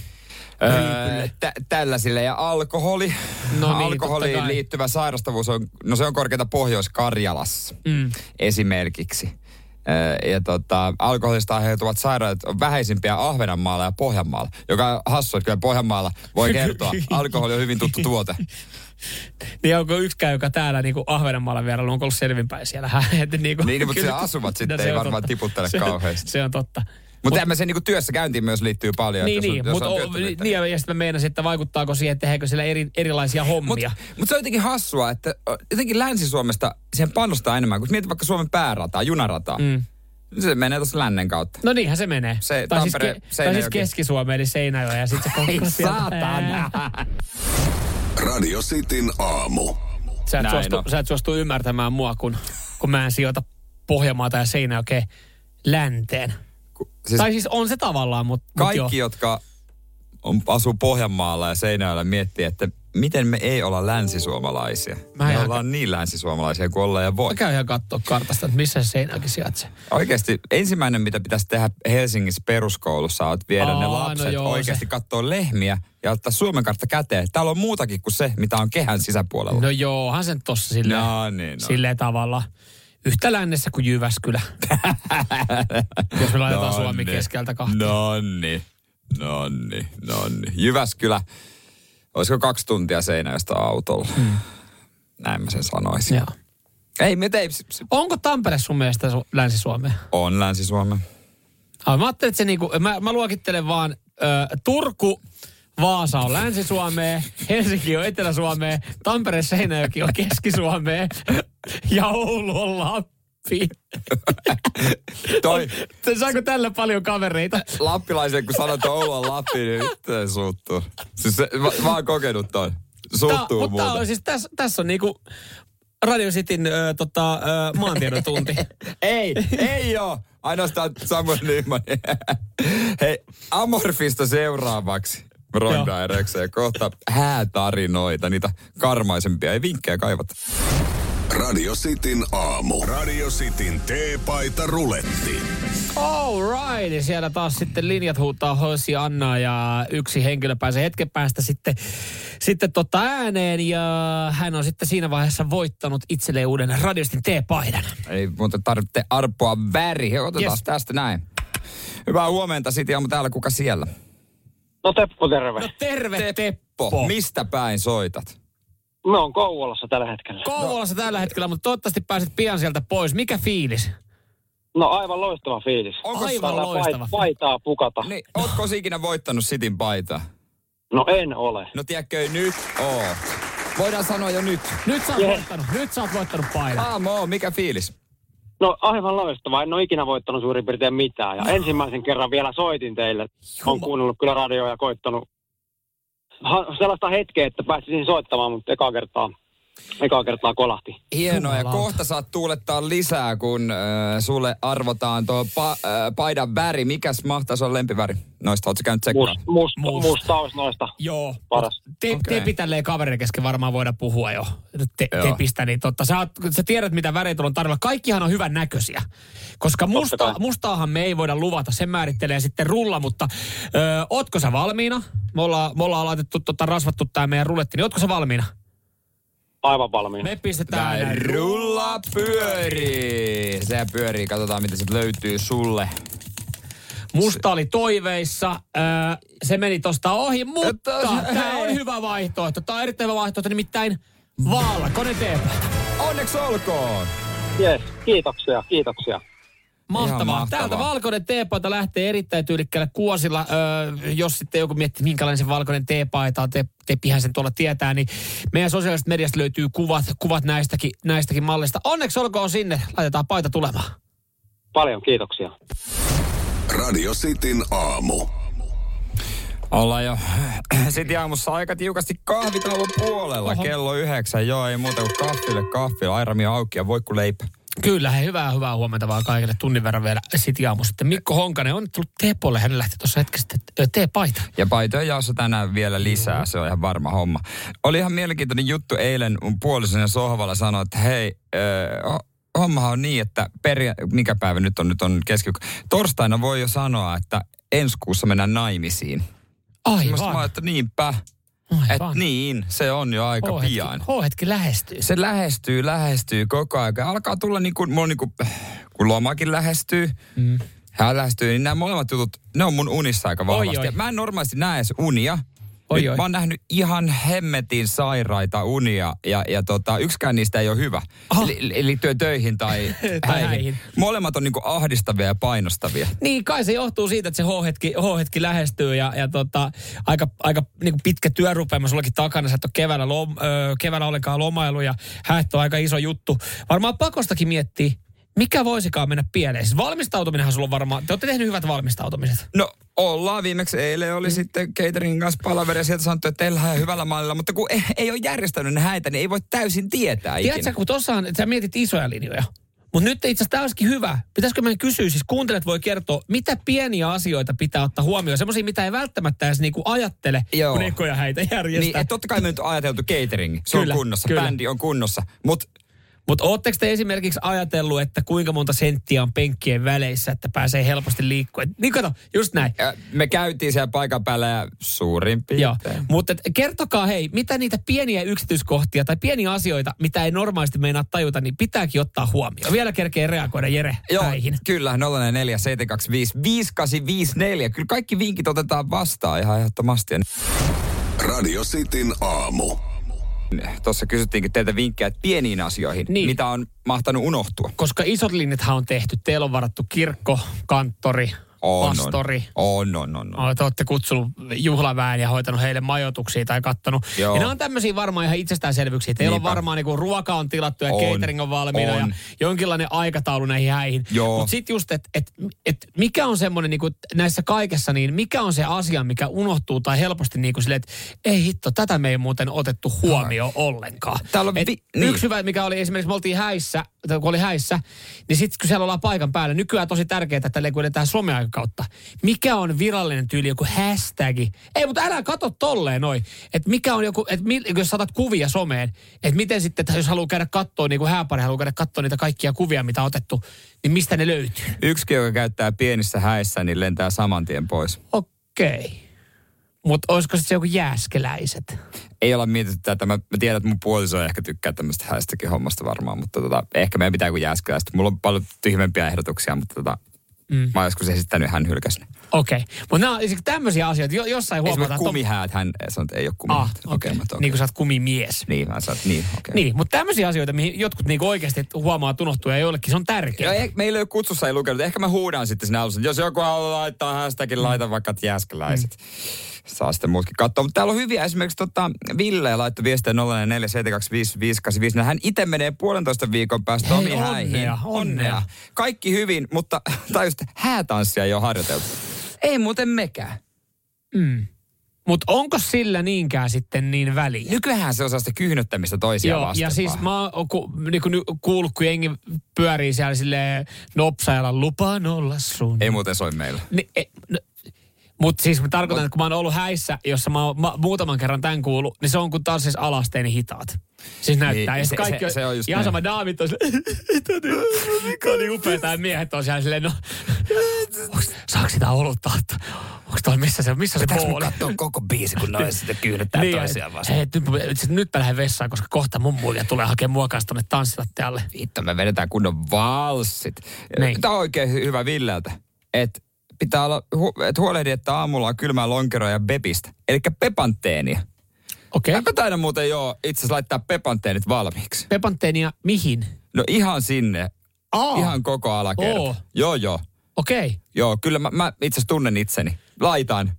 Öö, tä- tällaisille. Ja alkoholi, No niin, alkoholiin totta liittyvä sairastavuus on, no se on korkeata Pohjois-Karjalassa Mm. esimerkiksi. Öö, ja tota, alkoholista aiheutuvat sairaudet on vähäisimpiä Ahvenanmaalla ja Pohjanmaalla, joka on hassu, että kyllä Pohjanmaalla voi kertoa, alkoholi on hyvin tuttu tuote. Niin onko yksikään, joka täällä niin Ahvenanmaalla vierellä, onko ollut selvinpäin siellä? Niin, kuin, Niin, mutta siellä asuvat sitten, ei varmaan tiputtele se, kauheasti. Se on totta. Mutta mut, se niinku työssä käyntiin myös liittyy paljon. Niin, että jos niin, jos mutta on työttömyyttä, niin, ja sitten mä meinasin, että vaikuttaako siihen, että tehdäänkö siellä eri, erilaisia hommia. Mutta mut se on jotenkin hassua, että jotenkin Länsi-Suomesta siihen panostaa enemmän. Kun mietit vaikka Suomen päärataa, junarataa, Mm. Se menee tuossa lännen kautta. No niinhän se menee. Se tai, siis, Tampere, ke- tai siis Seinäjoki. Keski-Suomeen, eli Seinäjoen ja sitten se Ei saatana. Radio Cityn aamu. Sä et, Näin suostu, on. sä et suostu ymmärtämään mua, kun, kun mä en sijoita Pohjanmaata ja Seinäjokea länteen. Siis, tai siis on se tavallaan, mutta mut joo. Kaikki, jotka on, asuu Pohjanmaalla ja Seinäjoella miettii, että miten me ei olla länsisuomalaisia. Mä me ihan- ollaan niin länsisuomalaisia kuin ollaan ja voi. Mä käyn ihan katsoa kartasta, että missä se Seinäjoki sijaitsee. Oikeasti ensimmäinen, mitä pitäisi tehdä Helsingissä peruskoulussa, on viedä Aa, ne no lapset joo, oikeasti se- katsoa lehmiä ja ottaa Suomen kartta käteen. Täällä on muutakin kuin se, mitä on kehän sisäpuolella. No joohan sen tossa silleen, No niin, no. silleen tavalla. Yhtä lännessä kuin Jyväskylä. Jos me laitetaan Suomi keskeltä kahteen. No niin, no niin, no niin. Jyväskylä, olisiko kaksi tuntia Seinäjoesta autolla? Hmm. Näin mä sen sanoisin. Joo. Ei, me ei, Onko Tampere sun mielestä Su- Länsi-Suomea? on Länsi-Suomen. Ah, mä ajattelin, että se niinku, mä, mä luokittelen vaan ö, Turku, Vaasa on Länsi-Suomea, Helsinki on Etelä-Suomea, Tampere Seinäjoki on Keski-Suomea ja Oulu on Lappi. Toi Saanko tällä paljon kavereita? lappilaisen, kun sanot, Oulu on Lappi, niin nyt se suuttuu. Siis se, mä, mä oon kokenut toi. Suuttuu Tää- mutta tää muuta. on siis tässä, tässä on niinku Radio Cityn ö, tota, ö, maantiedon tunti. Ei, ei oo. Ainoastaan Samuel Nyman. Hei, Amorfista seuraavaksi. Ronda erekseen. Kohta häätarinoita, niitä karmaisempia. Ei vinkkejä kaivata. Radio Cityn aamu. Radio Cityn teepaita ruletti. All right, ja siellä taas sitten linjat huutaa Hosi Anna ja yksi henkilö pääsee hetken päästä sitten, sitten tota ääneen ja hän on sitten siinä vaiheessa voittanut itselleen uuden radiostin T-paidan. Ei muuten tarvitse arpoa väri. Otetaan Yes. tästä näin. Hyvää huomenta, Siti Aamu täällä. Kuka siellä? No Teppo, terve. No terve Teppo. Po. Mistä päin soitat? Me on Kouvolassa tällä hetkellä. Kouvolassa tällä hetkellä, mutta toivottavasti pääset pian sieltä pois. Mikä fiilis? No aivan loistava fiilis. Onko Aivan loistava. pait- Paitaa pukata. Niin, ootko ikinä voittanut Sitin paitaa? No en ole. No tiedätkö, nyt oo. Voidaan sanoa jo nyt. Nyt sä oot Yes. voittanut, nyt sä oot voittanut paidan. Aamo, mikä fiilis? No aivan loistava. En ole ikinä voittanut suurin piirtein mitään. Ja ensimmäisen kerran vielä soitin teille. Olen kuunnellut kyllä radioa ja koittanut ha- sellaista hetkeä, että pääsisin soittamaan, mutta eka kertaa, eka kertaa kolahti. Hienoa, ja kohta saat tuulettaa lisää, kun äh, sulle arvotaan tuo pa, äh, paidan väri. Mikäs mahtaisi olla lempiväri? Noista, ootko käynyt tsekkaa? Must, must, Musta. musta olisi noista. Joo. Paras. Te, okay. Tepitälleen kavereiden kesken varmaan voida puhua jo te, Joo. tepistä, niin totta, sä, oot, sä tiedät, mitä väreitä on tarjolla. Kaikkihan on hyvän näköisiä, koska musta, mustaahan me ei voida luvata, sen määrittelee sitten rulla, mutta ö, ootko sä valmiina? Me ollaan, me ollaan laitettu, tota, rasvattu tämä meidän ruletti, niin ootko sä valmiina? Aivan valmiina. Me pistetään Tää näin. rulla pyörii. Se pyörii, katsotaan mitä sit löytyy sulle. Musta oli toiveissa, se meni tosta ohi, mutta tämä on hyvä vaihtoehto. Tämä on erittäin hyvä vaihtoehto, nimittäin valkoinen teepaita. Onneksi olkoon! Yes, kiitoksia, kiitoksia. Mahtavaa. Mahtavaa. Täältä valkoinen teepaita lähtee erittäin tyylikkäällä kuosilla. Öö, jos sitten joku miettii, minkälainen se valkoinen teepaita on, te, Tepihän sen tuolla tietää, niin meidän sosiaalisesta mediasta löytyy kuvat, kuvat näistäkin, näistäkin mallista. Onneksi olkoon sinne. Laitetaan paita tulemaan. Paljon kiitoksia. Radio Cityn aamu. Ollaan jo sitten aamussa aika tiukasti kahvitauon puolella. Oho. Kello yhdeksän. Joo, ei muuta kuin kahville kahville. Airami auki ja voikku leipä. Kyllä, hei, hyvää, hyvää huomenta vaan kaikille tunnin verran vielä City aamu sitten. Mikko Honkanen on tullut Teepolle, hän lähti tuossa ö, teepaita. Ja paitoja jaossa tänään vielä lisää, se on ihan varma homma. Oli ihan mielenkiintoinen juttu eilen, mun puolisoni sohvalla sanoi, että hei, äh, hommahan on niin, että peria- mikä päivä nyt on, nyt on keski Torstaina voi jo sanoa, että ensi kuussa mennään naimisiin. Mä Aivan. sanoin, että niinpä. Et niin, se on jo aika H-hetki- pian. H-hetki lähestyy. Se lähestyy, lähestyy koko ajan. Alkaa tulla niin kuin, niin kuin, kun lomakin lähestyy, mm. hän lähestyy, niin nämä molemmat jutut, ne on mun unissa aika vahvasti. Oi, oi. Mä en normaalisti näe edes unia. Oi, Nyt oi. Mä oon nähnyt ihan hemmetin sairaita unia ja, ja tota, yksikään niistä ei ole hyvä. Aha. Li, liittyen töihin tai, Tai häihin. häihin. Molemmat on niinku ahdistavia ja painostavia. Niin, kai se johtuu siitä, että se H-hetki, H-hetki lähestyy ja, ja tota, aika, aika niin kuin pitkä työrupeama sullakin takana. Sä et ole keväällä, lom, ö, keväällä ollenkaan lomailu ja häät on aika iso juttu. Varmaan pakostakin miettii, mikä voisikaan mennä pieleen? Siis valmistautuminenhan sulla on varmaan, te olette tehnyt hyvät valmistautumiset. No ollaan. Viimeksi eilen oli mm. sitten cateringin kanssa palaveri ja sieltä sanottu, että teillä on hyvällä mallilla. Mutta kun ei, ei ole järjestänyt häitä, niin ei voi täysin tietää Tiedätkö, ikinä. kun tuossa sä mietit isoja linjoja. Mutta nyt itse asiassa tämä olisikin hyvä. Pitäisikö meidän kysyä, siis kuuntelijat voi kertoa, mitä pieniä asioita pitää ottaa huomioon. Semmoisia, mitä ei välttämättä edes niinku ajattele, Joo. kun ekoja häitä järjestää. Niin, totta kai me nyt on ajateltu catering. Se Kyllä, on kunnossa, kyllä. bändi on kunnossa. Mutta Mutta ootteko te esimerkiksi ajatellut, että kuinka monta senttiä on penkkien väleissä, että pääsee helposti liikkumaan? Niin kato, just näin. me käytiin siellä paikan päällä ja suurin Joo, piirtein. mutta et kertokaa hei, mitä niitä pieniä yksityiskohtia tai pieniä asioita, mitä ei normaalisti meinaa tajuta, niin pitääkin ottaa huomioon. Vielä kerkee reagoida Jere Joo, häihin. kyllä, 044 725 5854. Kyllä kaikki vinkit otetaan vastaan ihan ehdottomasti. Ja Radio Cityn aamu. Tuossa kysyttiinkin teiltä vinkkejä että pieniin asioihin, Niin. mitä on mahtanut unohtua. Koska isot linjathan on tehty. Teillä on varattu kirkko, kanttori, On, pastori. On, on, on. on. On. Te olette kutsunut juhlaväen ja hoitanut heille majoituksia tai kattonut. Joo. Ja nämä on tämmöisiä varmaan ihan itsestäänselvyyksiä. Teillä Niinpä. on varmaan niin ruoka on tilattu ja On. catering on valmiina On. ja jonkinlainen aikataulu näihin häihin. Mutta sitten just, että et, et mikä on semmoinen niin näissä kaikessa, niin mikä on se asia, mikä unohtuu tai helposti niin kuin silleen, että ei hitto, tätä me ei muuten otettu huomioon ollenkaan. Täällä on Et vi- niin. Yksi hyvä, mikä oli esimerkiksi, me oltiin häissä, kun oli häissä, niin sitten kun siellä ollaan paikan päällä, nykyään tosi tärkeää, että kun edetään someaikakautta. Mikä on virallinen tyyli, joku hashtagi? Ei, mutta älä katso tolleen noin. Että mikä on joku, että jos saatat kuvia someen, että miten sitten, että jos haluaa käydä katsoa, niin kuin hääpari haluaa käydä katsoa niitä kaikkia kuvia, mitä on otettu, niin mistä ne löytyy? Yksikin, joka käyttää pienissä häissä, niin lentää saman tien pois. Okei. Mutta olisiko se joku jääskeläiset? Ei olla mietitty tätä. Mä, mä tiedän, että mun puoliso ehkä tykkää tämmöistä häistäkin hommasta varmaan, mutta tota, ehkä meidän pitää kuin jääskeläistä. Mulla on paljon tyhmempiä ehdotuksia, mutta tota, mm. mä oon joskus esittänyt, hän hylkäsi ne. Okei. Mutta nämä on siis tämmöisiä asioita, jo, jossain huomataan. Esimerkiksi kumihäät, hän sanoi, että ei ole kumihäät. Ah, okei. mä Okay. toki. Niin kuin sä oot kumimies. Niin, mä sanoin, niin, okei. Niin, mutta tämmöisiä asioita, mihin jotkut niinku oikeasti huomaa tunohtua ja joillekin se on tärkeää. Meillä ei ole kutsussa ei lukenut. Ehkä mä huudan sitten sinne alussa. Jos joku haluaa laittaa hashtagin, laita vaikka että jääskeläiset. Mm. Saa sitten muutkin katsoa. Mutta täällä on hyviä. Esimerkiksi tota, Ville laittoi viestiä 047255855. Hän itse menee puolentoista viikon päästä Hei, omiin onnea, häihin. onnea. Kaikki hyvin, mutta tajusit, häätanssia ei ole harjoiteltu. Ei muuten mekään. Mm. Mutta onko sillä niinkään sitten niin väliä? Nykyään se osaa sitä kyhnyttämistä toisia Joo, vasten. ja siis vaan. mä oon ku, niinku, kuullut, kun jengi pyörii siellä silleen nopsailla, lupaan olla sun. Ei muuten soi meillä. Ni, e, no, mutta siis mä tarkoitan, että kun mä oon ollut häissä, jossa mä oon ma, muutaman kerran tämän kuullut, niin se on kuin taas siis alasteeni hitaat. Siis näyttää. Niin, ja se- kaikki se- on, se on just ihan sama daamit on silleen, mikä on niin upeeta, ja miehet on siellä silleen, no, onks, saako sitä olutta ottaa? Onko toi, missä se, missä se Pitääks mun booli? katsoa koko biisi, kun noin sitten kyynnyttää Niin, toisiaan vastaan? hei, nyt, sit nyt mä lähden vessaan, koska kohta mun muija tulee hakemaan mua kanssa tonne tanssilattialle. Vittu, me vedetään kunnon valssit. Niin. Tämä on oikein hy- hyvä Villeltä. Että pitää olla, hu- et huolehdi, että aamulla on kylmää lonkeroa ja bepistä. Eli pepanteenia. Okei. Okay. Mä taidan muuten jo itse asiassa laittaa pepanteenit valmiiksi. Pepanteenia mihin? No ihan sinne. Aa, Ihan koko alakerta. Oo. Joo, joo. okei. Okay. Joo, kyllä mä, mä itse asiassa tunnen itseni. Laitan.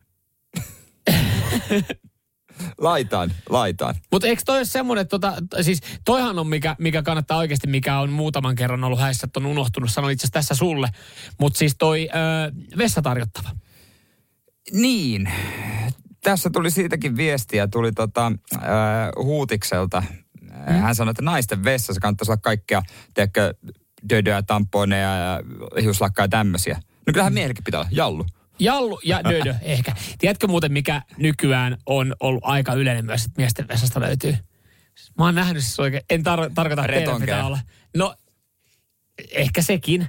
laitan, laitan. Mutta eikö toi ole semmoinen, että tota, siis toihan on mikä, mikä kannattaa oikeasti, mikä on muutaman kerran ollut häissä, että on unohtunut, sanoin itse asiassa tässä sulle. Mutta siis toi ö, vessatarjottava. Niin. Tässä tuli siitäkin viestiä, tuli tota, äh, Huutikselta. Mm. Hän sanoi, että naisten vessassa kannattaisi olla kaikkea, tiedätkö, dödöä, tamponeja ja hiuslakkaa ja tämmöisiä. No kyllähän miehelläkin pitää olla, jallu. Jallu ja dödö ehkä. Tiedätkö muuten, mikä nykyään on ollut aika yleinen myös, että miesten vessasta löytyy? Mä oon nähnyt siis oikein, en tar- tarkoita, että pitää olla. No, ehkä sekin.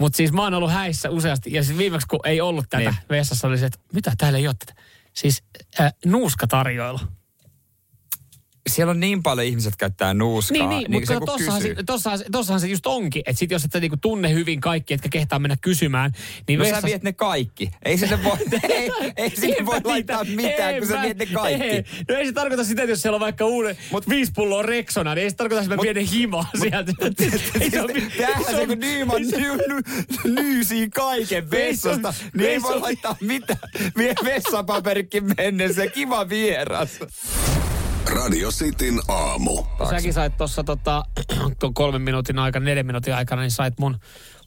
Mutta siis mä oon ollut häissä useasti, ja siis viimeksi kun ei ollut tätä niin. vessassa, oli se, että mitä täällä ei ole tätä. Siis äh, nuuskatarjoilu. Siellä on niin paljon ihmiset käyttää nuuskaa. Niin, niin, mutta se kato, kun tossahan, se, tossahan, tossahan se just onkin, että sit jos et sä niinku tunne hyvin kaikki, etkä kehtaa mennä kysymään, niin No vessassa... sä viet ne kaikki. Ei sinne voi, ei, ei sinne voi laittaa niitä- mitään, kun sä enpä- viet ne kaikki. Ei. No ei se tarkoita sitä, että jos siellä on vaikka uuden Mut, viisi pulloa Rexona, niin ei se tarkoita, että mä vien ne himaa sieltä. Ole- Tämähän se kun Nyman ny, ny, nyysii kaiken vessasta, niin ei voi laittaa mitään. Vie vessapaperikin mennessä, kiva vieras. Radio Cityn aamu. Säkin sait tuossa tota, kolmen minuutin aikana, neljän minuutin aikana, niin sait mun,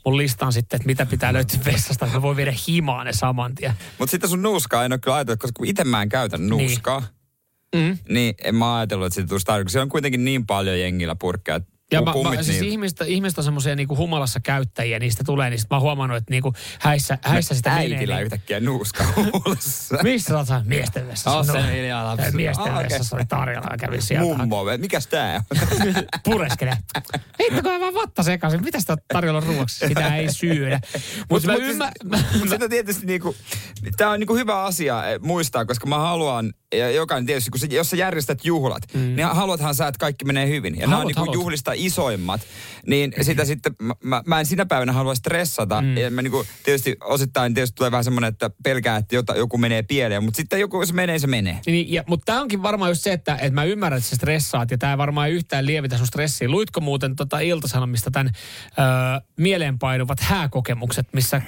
mun listan sitten, että mitä pitää löytyä vessasta, että mä voin viedä himaan ne saman tien. Mutta sitten sun nuuskaa en ole kyllä ajatellut, koska kun itse mä en käytä nuuskaa, niin, mm. niin en mä ajatellut, että siitä tulisi tarkoitus. Siellä on kuitenkin niin paljon jengillä purkkeja, että ja mä, mä, siis ihmistä, ihmistä on semmoisia niinku humalassa käyttäjiä, niistä tulee, niin sit mä oon huomannut, että niinku häissä, häissä sitä menee. Äitillä niin... yhtäkkiä nuuska Missä sä oot miesten vessassa? Oh, se hiljaa lapsi. Miesten vessassa oli tarjolla ja kävi sieltä. Mummo, mikäs tää on? Pureskele. Hitto, kun vaan vatta sekaisin. Mitä sitä tarjolla ruoksi? Sitä ei syödä. Mutta mut, mut, mä Mut sitä tietysti niinku, tää on niinku hyvä asia eh, muistaa, koska mä haluan, ja jokainen tietysti, kun sä, jos sä järjestät juhlat, mm. niin haluathan sä, että kaikki menee hyvin. Ja nämä on niinku juhlista isoimmat, niin sitä sitten, mä, mä en sinä päivänä halua stressata. Mm. Ja mä niinku, tietysti osittain tietysti tulee vähän semmoinen, että pelkää, että jota, joku menee pieleen, mutta sitten joku, jos menee, se menee. Niin, ja, mutta tämä onkin varmaan just se, että, että mä ymmärrän, että sä stressaat, ja tämä varmaan ei yhtään lievitä sun stressiä. Luitko muuten tota Iltasanomista tämän ö, mieleenpainuvat hääkokemukset, missä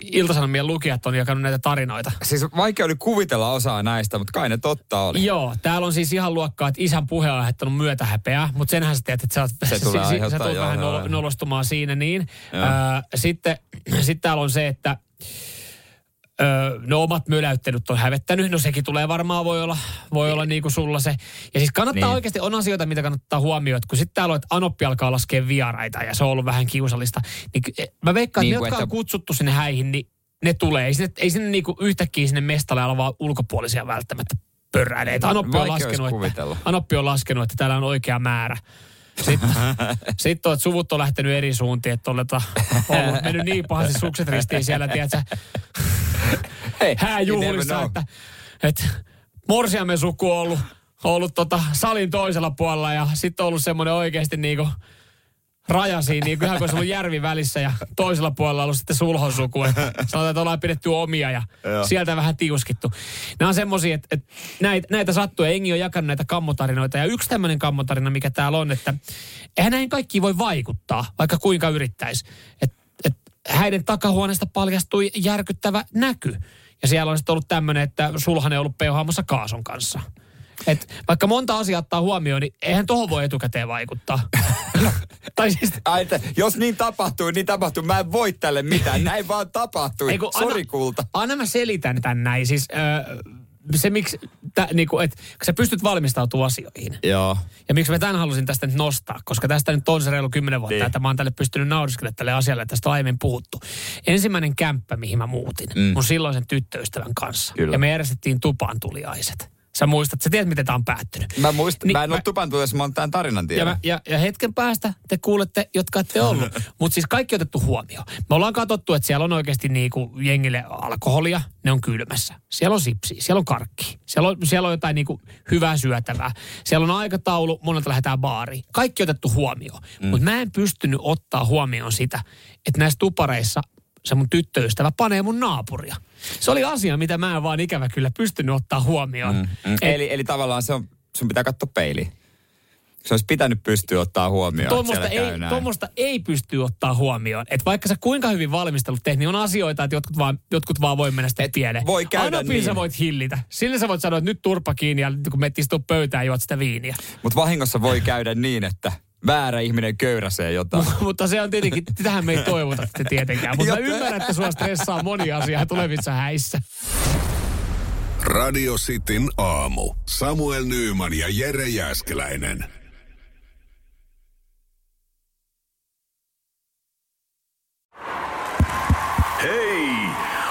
Iltasanomien lukijat on jakanut näitä tarinoita? Siis vaikea oli kuvitella osaa näistä, mutta kai ne totta oli. Joo, täällä on siis ihan luokkaa, että isän puhe on aiheuttanut myötähäpeää, mutta senhän sä tiedät, että sä oot se tulee si, sä tulet vähän joo, nolostumaan siinä niin. Öö, sitten sit täällä on se, että Öö, no omat möläyttelyt on hävettänyt. No sekin tulee varmaan, voi olla, voi olla niin kuin sulla se. Ja siis kannattaa niin. oikeasti, on asioita, mitä kannattaa huomioida. Kun sitten täällä on, että Anoppi alkaa laskea vieraita ja se on ollut vähän kiusallista. Niin e, mä veikkaan, niin että ne, jotka että... on kutsuttu sinne häihin, niin ne tulee. Ei sinne, ei sinne niinku yhtäkkiä sinne mestalle ala vaan ulkopuolisia välttämättä pörräileitä. Anoppi on, laskenut, että, Anoppi on laskenut, että täällä on oikea määrä. Sitten, sitten olet suvut on lähtenyt eri suuntiin, että ollut mennyt niin pahasti sukset ristiin siellä, tiedätkö, hey, hääjuhlissa, että, että morsiamme suku on ollut, ollut tota salin toisella puolella ja sitten on ollut semmoinen oikeasti niinku raja siinä, niin ihan kuin olisi ollut järvi välissä ja toisella puolella ollut sitten sulhosuku. Että sanotaan, että ollaan pidetty omia ja Joo. sieltä vähän tiuskittu. Nämä on semmoisia, että, että näitä, näitä sattuu ja Engi on jakanut näitä kammotarinoita. Ja yksi tämmöinen kammotarina, mikä täällä on, että eihän näin kaikki voi vaikuttaa, vaikka kuinka yrittäisi. Että et, häiden takahuoneesta paljastui järkyttävä näky. Ja siellä on sitten ollut tämmöinen, että sulhanen on ollut peuhaamassa Kaason kanssa. Et vaikka monta asiaa ottaa huomioon, niin eihän tuohon voi etukäteen vaikuttaa. tai siis... Ai, että jos niin tapahtuu, niin tapahtuu. Mä en voi tälle mitään. Näin vaan tapahtui. Eiku, Sori kulta. Anna mä selitän tän näin. Siis, äh, se miksi, tä, niinku, et, kun sä pystyt valmistautumaan asioihin. Joo. Ja miksi mä tämän halusin tästä nyt nostaa, koska tästä nyt on se reilu kymmenen vuotta, niin. että mä oon tälle pystynyt nauriskelemaan tälle asialle, tästä on aiemmin puhuttu. Ensimmäinen kämppä, mihin mä muutin, mm. mun silloisen tyttöystävän kanssa. Kyllä. Ja me järjestettiin tupaan tuliaiset. Sä muistat, sä tiedät, miten tämä on päättynyt. Mä muistan, niin, mä en mä, ole tupan tulessa, mä oon tämän tarinan tiedä. Ja, mä, ja, ja, hetken päästä te kuulette, jotka ette ollut. Mutta siis kaikki otettu huomioon. Me ollaan katsottu, että siellä on oikeasti niinku jengille alkoholia, ne on kylmässä. Siellä on sipsi, siellä on karkki, siellä on, siellä on jotain niinku hyvää syötävää. Siellä on aikataulu, monelta lähdetään baariin. Kaikki otettu huomioon. Mm. Mutta mä en pystynyt ottaa huomioon sitä, että näissä tupareissa se mun tyttöystävä panee mun naapuria. Se oli asia, mitä mä en vaan ikävä kyllä pystynyt ottaa huomioon. Mm, mm. Et, eli, eli tavallaan se on, sun pitää katsoa peiliin. Se olisi pitänyt pystyä ottaa huomioon, tuommoista ei, tuommoista ei pysty ottaa huomioon. Että vaikka sä kuinka hyvin valmistelut teet, niin on asioita, että jotkut vaan, jotkut vaan voi mennä sitten pieleen. Voi käydä Aina niin. sä voit hillitä. Sillä sä voit sanoa, että nyt turpa kiinni ja kun me pöytään, juot sitä viiniä. Mutta vahingossa voi käydä niin, että väärä ihminen köyräsee jotain. mutta se on tietenkin, tähän me ei toivota tietenkään. Mutta mä ymmärrän, että sua stressaa moni asia tulevissa häissä. Radio Cityn aamu. Samuel Nyyman ja Jere Jäskeläinen. Hei!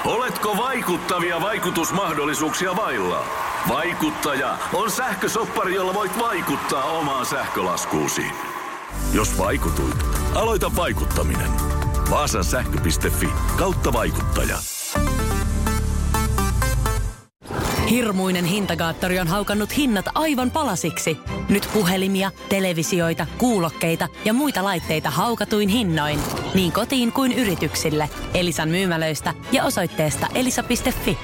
Oletko vaikuttavia vaikutusmahdollisuuksia vailla? Vaikuttaja on sähkösoppari, jolla voit vaikuttaa omaan sähkölaskuusi. Jos vaikutuit, aloita vaikuttaminen. Vaasan sähkö.fi kautta vaikuttaja. Hirmuinen hintakaattori on haukannut hinnat aivan palasiksi. Nyt puhelimia, televisioita, kuulokkeita ja muita laitteita haukatuin hinnoin. Niin kotiin kuin yrityksille. Elisan myymälöistä ja osoitteesta elisa.fi.